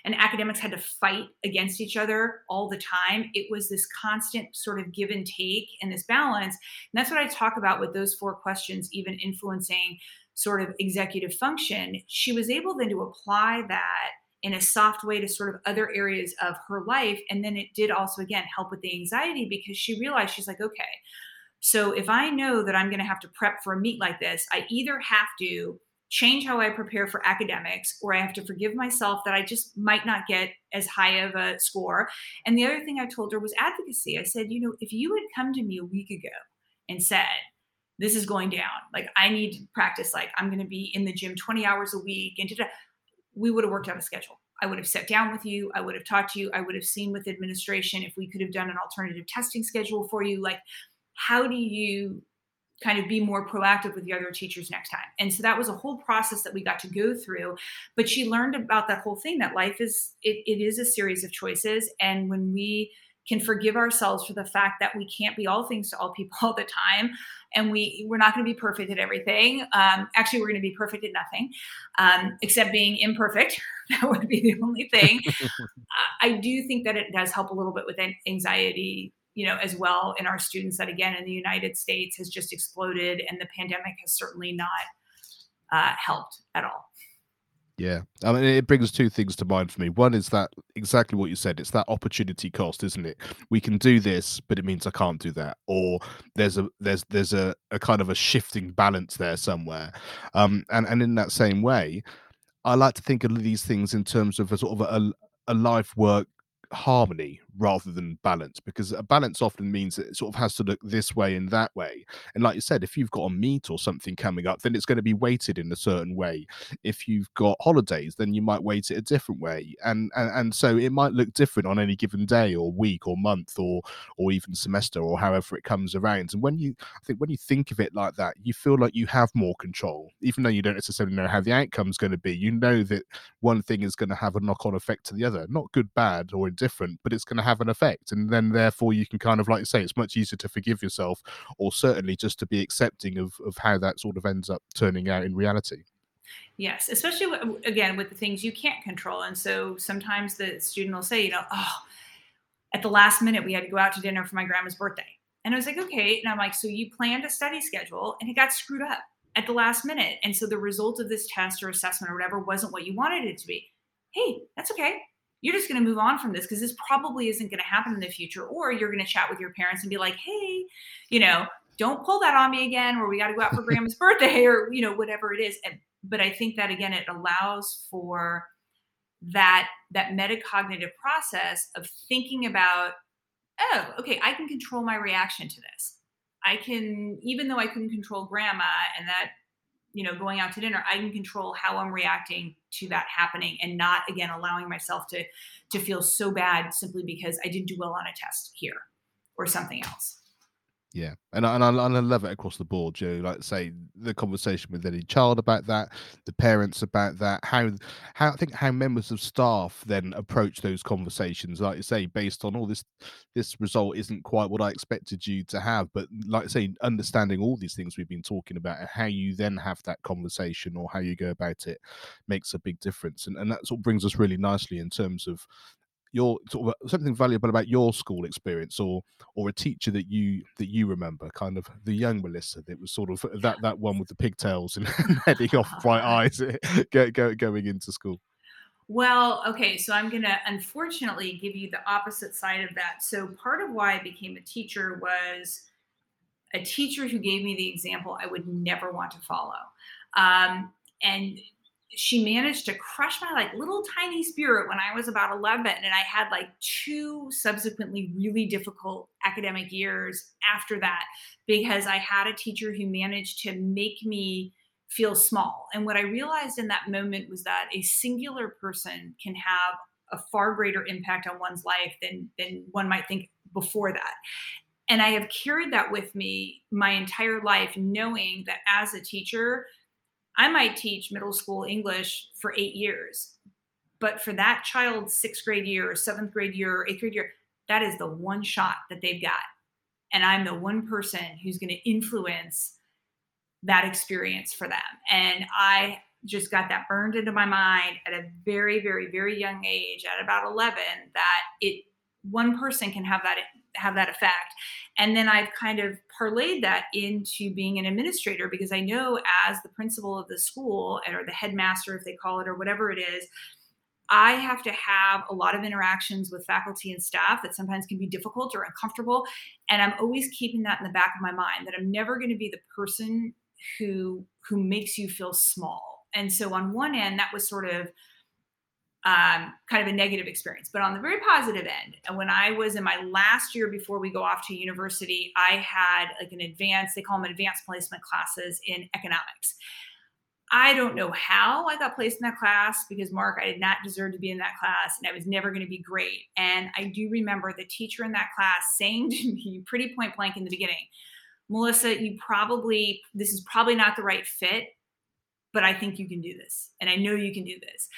and academics had to fight against each other all the time. It was this constant sort of give and take and this balance. And that's what I talk about with those four questions, even influencing sort of executive function, she was able then to apply that in a soft way to sort of other areas of her life. And then it did also, again, help with the anxiety because she realized she's like, okay, so if I know that I'm going to have to prep for a meet like this, I either have to change how I prepare for academics or I have to forgive myself that I just might not get as high of a score. And the other thing I told her was advocacy. I said, you know, if you had come to me a week ago and said, this is going down. Like I need to practice. Like I'm going to be in the gym 20 hours a week, and we would have worked out a schedule. I would have sat down with you. I would have talked to you. I would have seen with administration if we could have done an alternative testing schedule for you. Like, how do you kind of be more proactive with the other teachers next time? And so that was a whole process that we got to go through. But she learned about that whole thing that life is it, it is a series of choices, and when we can forgive ourselves for the fact that we can't be all things to all people all the time and we we're not going to be perfect at everything. Um, actually we're going to be perfect at nothing um, except being imperfect. That would be the only thing. I do think that it does help a little bit with anxiety you know as well in our students that again in the united states has just exploded and the pandemic has certainly not uh, helped at all yeah, I mean, it brings two things to mind for me. One is that exactly what you said. It's that opportunity cost, isn't it? We can do this, but it means I can't do that, or there's a there's there's a, a kind of a shifting balance there somewhere. Um, and and in that same way, I like to think of these things in terms of a sort of a, a life work harmony rather than balance because a balance often means it sort of has to look this way and that way. And like you said if you've got a meet or something coming up then it's going to be weighted in a certain way. If you've got holidays then you might weight it a different way. And and, and so it might look different on any given day or week or month or or even semester or however it comes around. And when you i think when you think of it like that you feel like you have more control even though you don't necessarily know how the outcome's going to be. You know that one thing is going to have a knock-on effect to the other. Not good bad or indifferent but it's going to have an effect and then therefore you can kind of like say it's much easier to forgive yourself or certainly just to be accepting of of how that sort of ends up turning out in reality. Yes especially again with the things you can't control and so sometimes the student will say you know oh at the last minute we had to go out to dinner for my grandma's birthday. And i was like okay and i'm like so you planned a study schedule and it got screwed up at the last minute and so the result of this test or assessment or whatever wasn't what you wanted it to be. Hey that's okay you're just going to move on from this because this probably isn't going to happen in the future. Or you're going to chat with your parents and be like, hey, you know, don't pull that on me again, or we got to go out for grandma's birthday, or, you know, whatever it is. And, but I think that again, it allows for that that metacognitive process of thinking about, oh, okay, I can control my reaction to this. I can, even though I couldn't control grandma and that you know going out to dinner i can control how i'm reacting to that happening and not again allowing myself to to feel so bad simply because i didn't do well on a test here or something else yeah, and I, and I, and I love it across the board, You know, Like say the conversation with any child about that, the parents about that, how how I think how members of staff then approach those conversations. Like you say, based on all this, this result isn't quite what I expected you to have. But like I say, understanding all these things we've been talking about and how you then have that conversation or how you go about it makes a big difference. And and that sort of brings us really nicely in terms of your sort of something valuable about your school experience or or a teacher that you that you remember kind of the young melissa that was sort of that that one with the pigtails and heading off bright eyes go, go, going into school? Well okay so i'm going to unfortunately give you the opposite side of that. So part of why i became a teacher was a teacher who gave me the example i would never want to follow. Um, and she managed to crush my like little tiny spirit when I was about 11 and I had like two subsequently really difficult academic years after that because I had a teacher who managed to make me feel small. And what I realized in that moment was that a singular person can have a far greater impact on one's life than than one might think before that. And I have carried that with me my entire life knowing that as a teacher I might teach middle school English for eight years, but for that child's sixth grade year or seventh grade year or eighth grade year, that is the one shot that they've got. And I'm the one person who's going to influence that experience for them. And I just got that burned into my mind at a very, very, very young age, at about 11, that it one person can have that have that effect. And then I've kind of parlayed that into being an administrator because I know as the principal of the school or the headmaster, if they call it, or whatever it is, I have to have a lot of interactions with faculty and staff that sometimes can be difficult or uncomfortable. And I'm always keeping that in the back of my mind that I'm never going to be the person who who makes you feel small. And so on one end, that was sort of um, kind of a negative experience. But on the very positive end, when I was in my last year before we go off to university, I had like an advanced, they call them advanced placement classes in economics. I don't know how I got placed in that class because Mark, I did not deserve to be in that class and I was never going to be great. And I do remember the teacher in that class saying to me pretty point blank in the beginning, Melissa, you probably, this is probably not the right fit, but I think you can do this. And I know you can do this.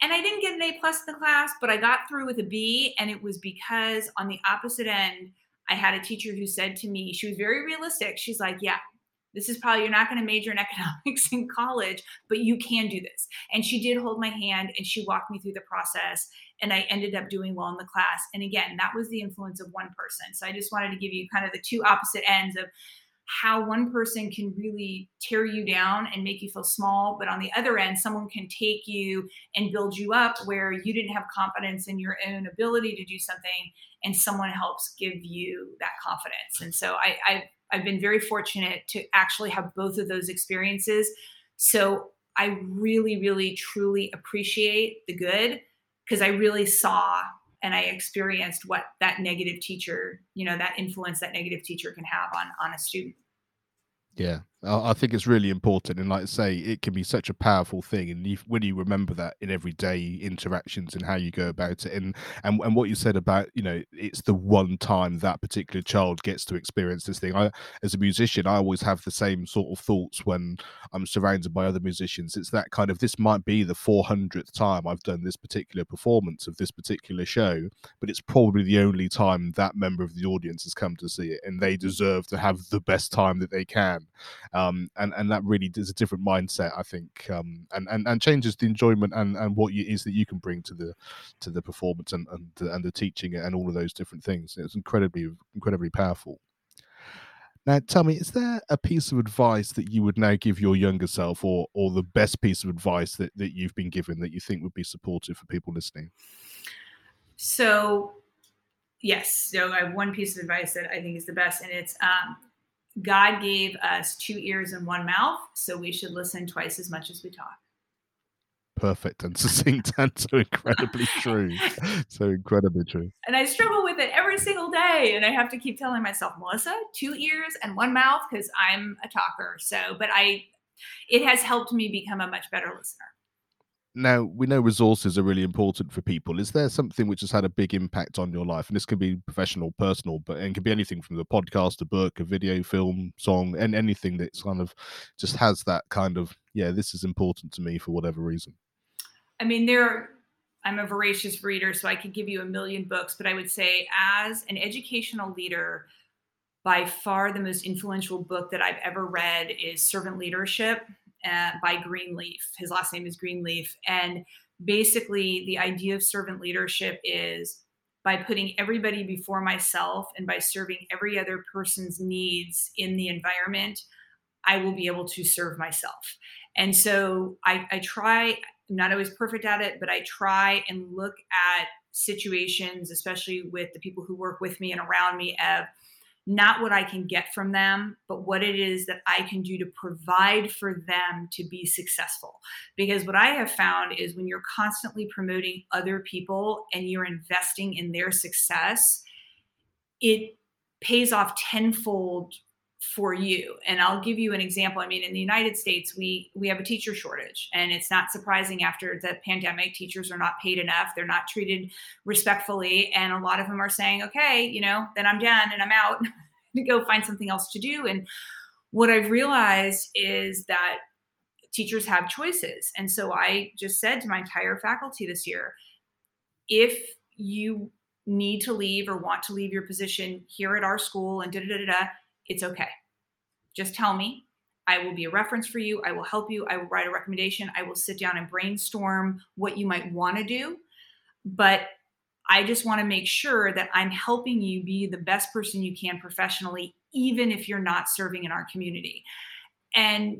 And I didn't get an A plus in the class, but I got through with a B. And it was because on the opposite end, I had a teacher who said to me, she was very realistic. She's like, Yeah, this is probably, you're not going to major in economics in college, but you can do this. And she did hold my hand and she walked me through the process. And I ended up doing well in the class. And again, that was the influence of one person. So I just wanted to give you kind of the two opposite ends of how one person can really tear you down and make you feel small, but on the other end, someone can take you and build you up where you didn't have confidence in your own ability to do something, and someone helps give you that confidence. And so I, I've I've been very fortunate to actually have both of those experiences. So I really, really, truly appreciate the good because I really saw and I experienced what that negative teacher, you know, that influence that negative teacher can have on on a student. Yeah, I think it's really important, and like I say, it can be such a powerful thing. And you, when you remember that in everyday interactions and how you go about it, and and and what you said about you know, it's the one time that particular child gets to experience this thing. I, as a musician, I always have the same sort of thoughts when I'm surrounded by other musicians. It's that kind of this might be the 400th time I've done this particular performance of this particular show, but it's probably the only time that member of the audience has come to see it, and they deserve to have the best time that they can um, and and that really is a different mindset, I think, um, and and and changes the enjoyment and and what you, is that you can bring to the to the performance and and the, and the teaching and all of those different things. It's incredibly incredibly powerful. Now, tell me, is there a piece of advice that you would now give your younger self, or or the best piece of advice that that you've been given that you think would be supportive for people listening? So, yes, so I have one piece of advice that I think is the best, and it's um, God gave us two ears and one mouth, so we should listen twice as much as we talk. Perfect and succinct and so incredibly true. So incredibly true. And I struggle with it every single day. And I have to keep telling myself, Melissa, two ears and one mouth, because I'm a talker. So, but I, it has helped me become a much better listener. Now, we know resources are really important for people. Is there something which has had a big impact on your life? And this can be professional, personal, but it can be anything from the podcast, a book, a video, film, song, and anything that's kind of just has that kind of, yeah, this is important to me for whatever reason. I mean, there are, I'm a voracious reader, so I could give you a million books, but I would say, as an educational leader, by far the most influential book that I've ever read is Servant Leadership uh, by Greenleaf. His last name is Greenleaf. And basically, the idea of servant leadership is by putting everybody before myself and by serving every other person's needs in the environment, I will be able to serve myself. And so I, I try, I'm not always perfect at it, but I try and look at situations, especially with the people who work with me and around me, of not what I can get from them, but what it is that I can do to provide for them to be successful. Because what I have found is when you're constantly promoting other people and you're investing in their success, it pays off tenfold for you. And i'll give you an example. I mean in the united states we we have a teacher shortage and it's not surprising after the pandemic teachers are not paid enough. They're not treated respectfully and a lot of them are saying okay you know then i'm done and i'm out. To go find something else to do. And what i've realized is that teachers have choices. And so i just said to my entire faculty this year if you need to leave or want to leave your position here at our school and da da da da it's okay. Just tell me. I will be a reference for you. I will help you. I will write a recommendation. I will sit down and brainstorm what you might want to do. But I just want to make sure that I'm helping you be the best person you can professionally, even if you're not serving in our community. And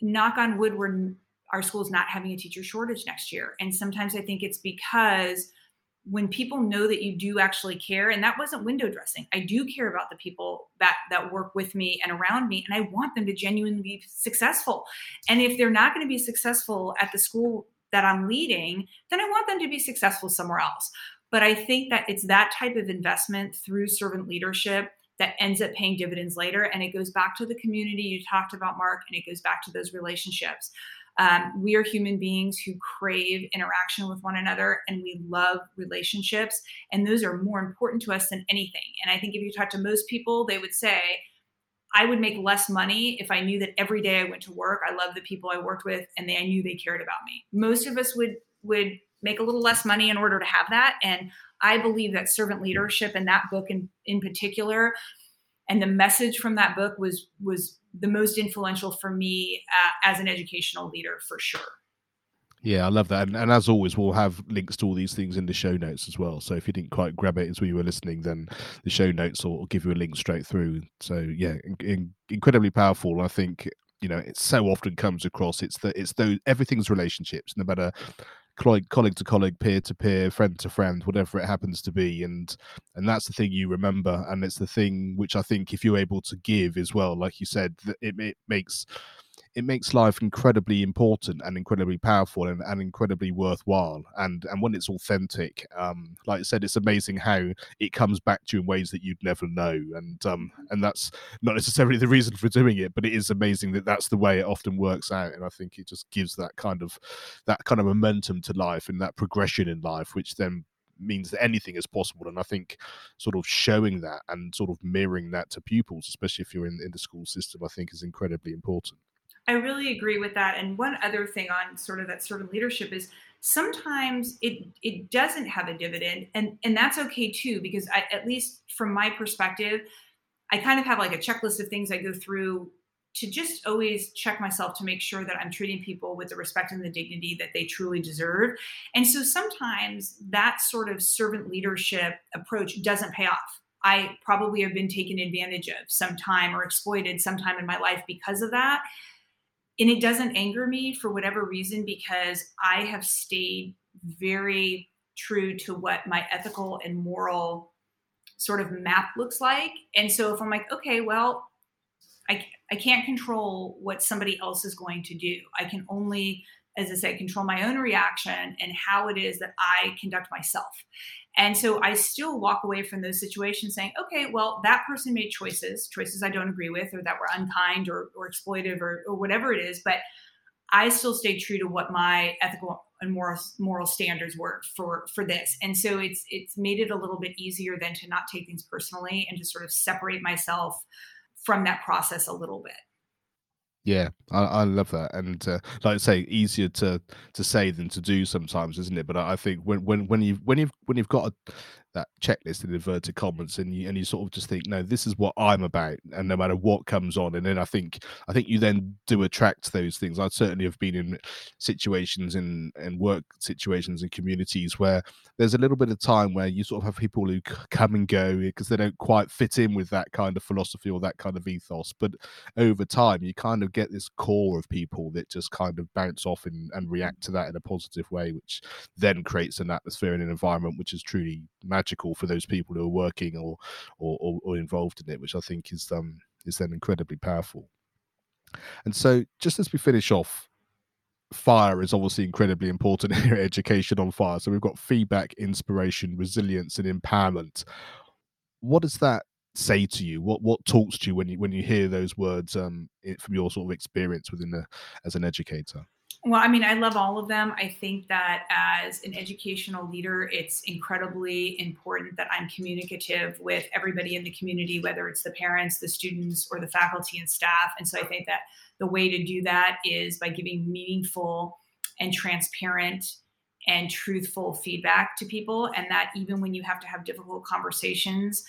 knock on wood, we're our school's not having a teacher shortage next year. And sometimes I think it's because when people know that you do actually care and that wasn't window dressing. I do care about the people that that work with me and around me and i want them to genuinely be successful. And if they're not going to be successful at the school that i'm leading then i want them to be successful somewhere else. But i think that it's that type of investment through servant leadership that ends up paying dividends later and it goes back to the community you talked about mark and it goes back to those relationships um, we are human beings who crave interaction with one another and we love relationships. And those are more important to us than anything. And I think if you talk to most people, they would say, I would make less money if I knew that every day I went to work, I loved the people I worked with and they, I knew they cared about me. Most of us would would make a little less money in order to have that. And I believe that servant leadership and that book in, in particular and the message from that book was was the most influential for me uh, as an educational leader for sure yeah, I love that. And, and, as always, we'll have links to all these things in the show notes as well. So if you didn't quite grab it as we were listening, then the show notes will, will give you a link straight through. So yeah, in, in, incredibly powerful. I think you know it so often comes across. It's that it's those everything's relationships, no matter colleague, to colleague, peer to peer, friend to friend, whatever it happens to be, and and that's the thing you remember, and it's the thing which I think if you're able to give as well, like you said, it, it makes it makes life incredibly important and incredibly powerful and, and incredibly worthwhile. And and when it's authentic, um, like I said, it's amazing how it comes back to you in ways that you'd never know. And um, and that's not necessarily the reason for doing it, but it is amazing that that's the way it often works out. And I think it just gives that kind of that kind of momentum to life and that progression in life, which then means that anything is possible. And I think sort of showing that and sort of mirroring that to pupils, especially if you're in, in the school system, I think is incredibly important. I really agree with that. And one other thing on sort of that servant leadership is sometimes it it doesn't have a dividend, and and that's okay too because I, at least from my perspective, I kind of have like a checklist of things I go through to just always check myself to make sure that I'm treating people with the respect and the dignity that they truly deserve. And so sometimes that sort of servant leadership approach doesn't pay off. I probably have been taken advantage of sometime or exploited sometime in my life because of that. And it doesn't anger me for whatever reason because I have stayed very true to what my ethical and moral sort of map looks like. And so if I'm like, okay, well, I, I can't control what somebody else is going to do. I can only, as I say, control my own reaction and how it is that I conduct myself. And so I still walk away from those situations saying, okay, well, that person made choices, choices I don't agree with, or that were unkind or, or exploitive or, or whatever it is. But I still stay true to what my ethical and moral moral standards were for for this. And so it's it's made it a little bit easier than to not take things personally and to sort of separate myself from that process a little bit. Yeah, I, I love that, and uh, like I say, easier to to say than to do sometimes, isn't it? But I, I think when when when you when you've when you've got a, that checklist in inverted commas and you and you sort of just think no this is what i'm about and no matter what comes on. And then i think i think you then do attract those things. I certainly have been in situations in and work situations and communities where there's a little bit of time where you sort of have people who come and go because they don't quite fit in with that kind of philosophy or that kind of ethos. But over time you kind of get this core of people that just kind of bounce off and, and react to that in a positive way which then creates an atmosphere and an environment which is truly magical magical for those people who are working or or, or, or involved in it, which I think is um is then incredibly powerful. And so, just as we finish off, fire is obviously incredibly important in education on fire. So we've got feedback, inspiration, resilience, and empowerment. What does that say to you? What what talks to you when you when you hear those words um, from your sort of experience within the as an educator? Well, I mean, I love all of them. I think that as an educational leader, it's incredibly important that I'm communicative with everybody in the community, whether it's the parents, the students, or the faculty and staff. And so I think that the way to do that is by giving meaningful and transparent and truthful feedback to people. And that even when you have to have difficult conversations,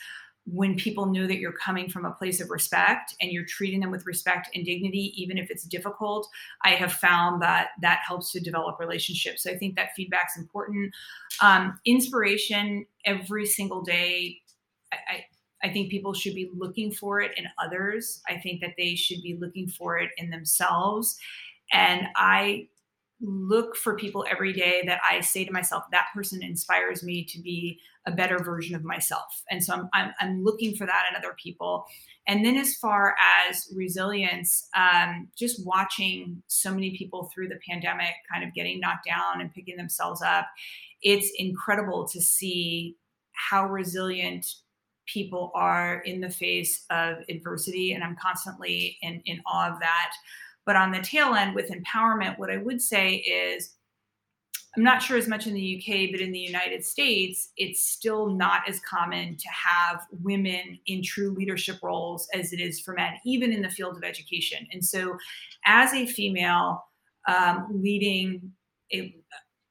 when people know that you're coming from a place of respect and you're treating them with respect and dignity even if it's difficult i have found that that helps to develop relationships so i think that feedback's important um, inspiration every single day I, I I think people should be looking for it in others. I think that they should be looking for it in themselves. And I look for people every day that I say to myself, that person inspires me to be a better version of myself. And so I'm, I'm, I'm looking for that in other people. And then, as far as resilience, um, just watching so many people through the pandemic kind of getting knocked down and picking themselves up, it's incredible to see how resilient people are in the face of adversity. And I'm constantly in, in awe of that. But on the tail end with empowerment, what I would say is I'm not sure as much in the UK, but in the United States, it's still not as common to have women in true leadership roles as it is for men, even in the field of education. And so, as a female um, leading a,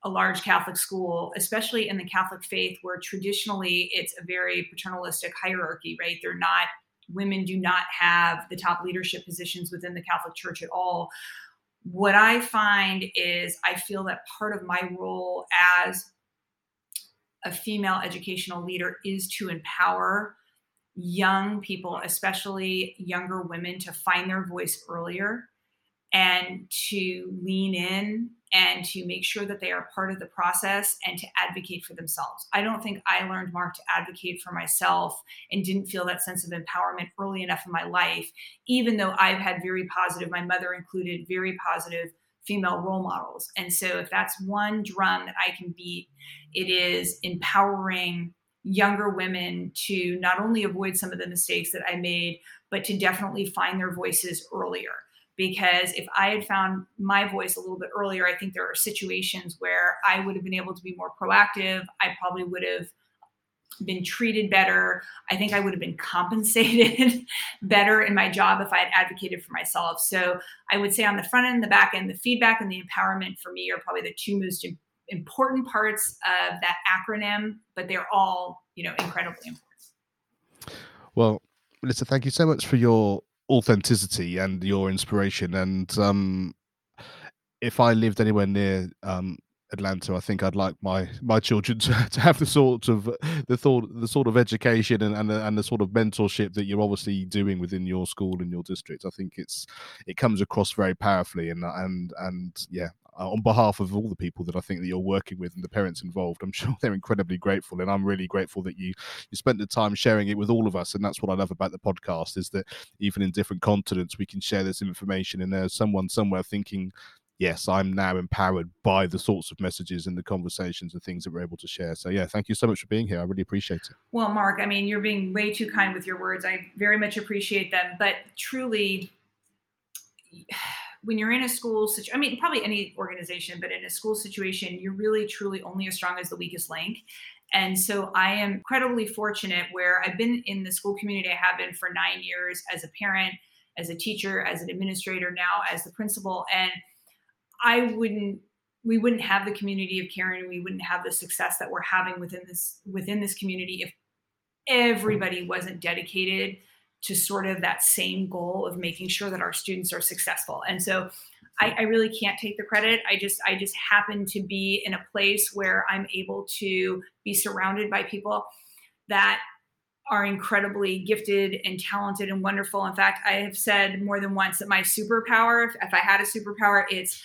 a large Catholic school, especially in the Catholic faith, where traditionally it's a very paternalistic hierarchy, right? They're not women do not have the top leadership positions within the Catholic Church at all. What I find is I feel that part of my role as a female educational leader is to empower young people, especially younger women, to find their voice earlier and to lean in and to make sure that they are part of the process and to advocate for themselves. I don't think I learned, Mark, to advocate for myself and didn't feel that sense of empowerment early enough in my life, even though I've had very positive, my mother included, very positive female role models. And so if that's one drum that I can beat, it is empowering younger women to not only avoid some of the mistakes that I made, but to definitely find their voices earlier because if I had found my voice a little bit earlier, I think there are situations where I would have been able to be more proactive. I probably would have been treated better. I think I would have been compensated better in my job if I had advocated for myself. So I would say on the front end, the back end, the feedback and the empowerment for me are probably the two most important parts of that acronym, but they're all, you know, incredibly important. Well, Melissa, thank you so much for your authenticity and your inspiration. And um, if I lived anywhere near um, Atlanta, I think I'd like my my children to, to have the sort of the thought the sort of education and and the, and the sort of mentorship that you're obviously doing within your school and your district. I think it's it comes across very powerfully and and and yeah, uh, on behalf of all the people that I think that you're working with and the parents involved, I'm sure they're incredibly grateful, and I'm really grateful that you you spent the time sharing it with all of us. And that's what I love about the podcast is that even in different continents, we can share this information, and there's someone somewhere thinking. Yes, I'm now empowered by the sorts of messages and the conversations and things that we're able to share. So, yeah, thank you so much for being here. I really appreciate it. Well, Mark, I mean, you're being way too kind with your words. I very much appreciate them. But truly, when you're in a school situation, I mean, probably any organization, but in a school situation, you're really truly only as strong as the weakest link. And so I am incredibly fortunate where I've been in the school community I have been for nine years as a parent, as a teacher, as an administrator, now as the principal. And I wouldn't we wouldn't have the community of Caring, we wouldn't have the success that we're having within this within this community if everybody wasn't dedicated to sort of that same goal of making sure that our students are successful. And so I, I, really can't take the credit. I just I just happen to be in a place where I'm able to be surrounded by people that are incredibly gifted and talented and wonderful. In fact, I have said more than once that my superpower, if, if I had a superpower, it's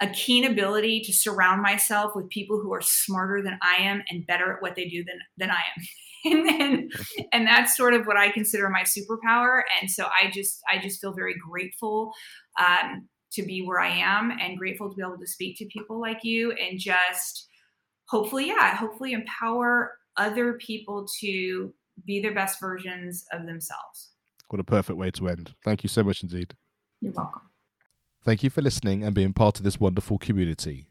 a keen ability to surround myself with people who are smarter than I am and better at what they do than than I am. and then, and that's sort of what I consider my superpower. And so I just I just feel very grateful um, to be where I am and grateful to be able to speak to people like you and just hopefully yeah hopefully empower other people to be their best versions of themselves. What a perfect way to end. Thank you so much indeed. You're welcome. Thank you for listening and being part of this wonderful community.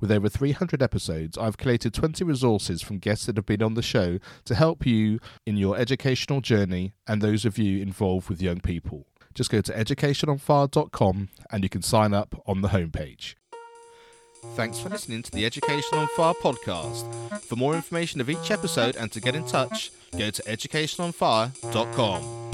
With over 300 episodes, I've collated 20 resources from guests that have been on the show to help you in your educational journey and those of you involved with young people. Just go to educationonfire.com and you can sign up on the homepage. Thanks for listening to the Education on Fire podcast. For more information of each episode and to get in touch, go to educationonfire.com.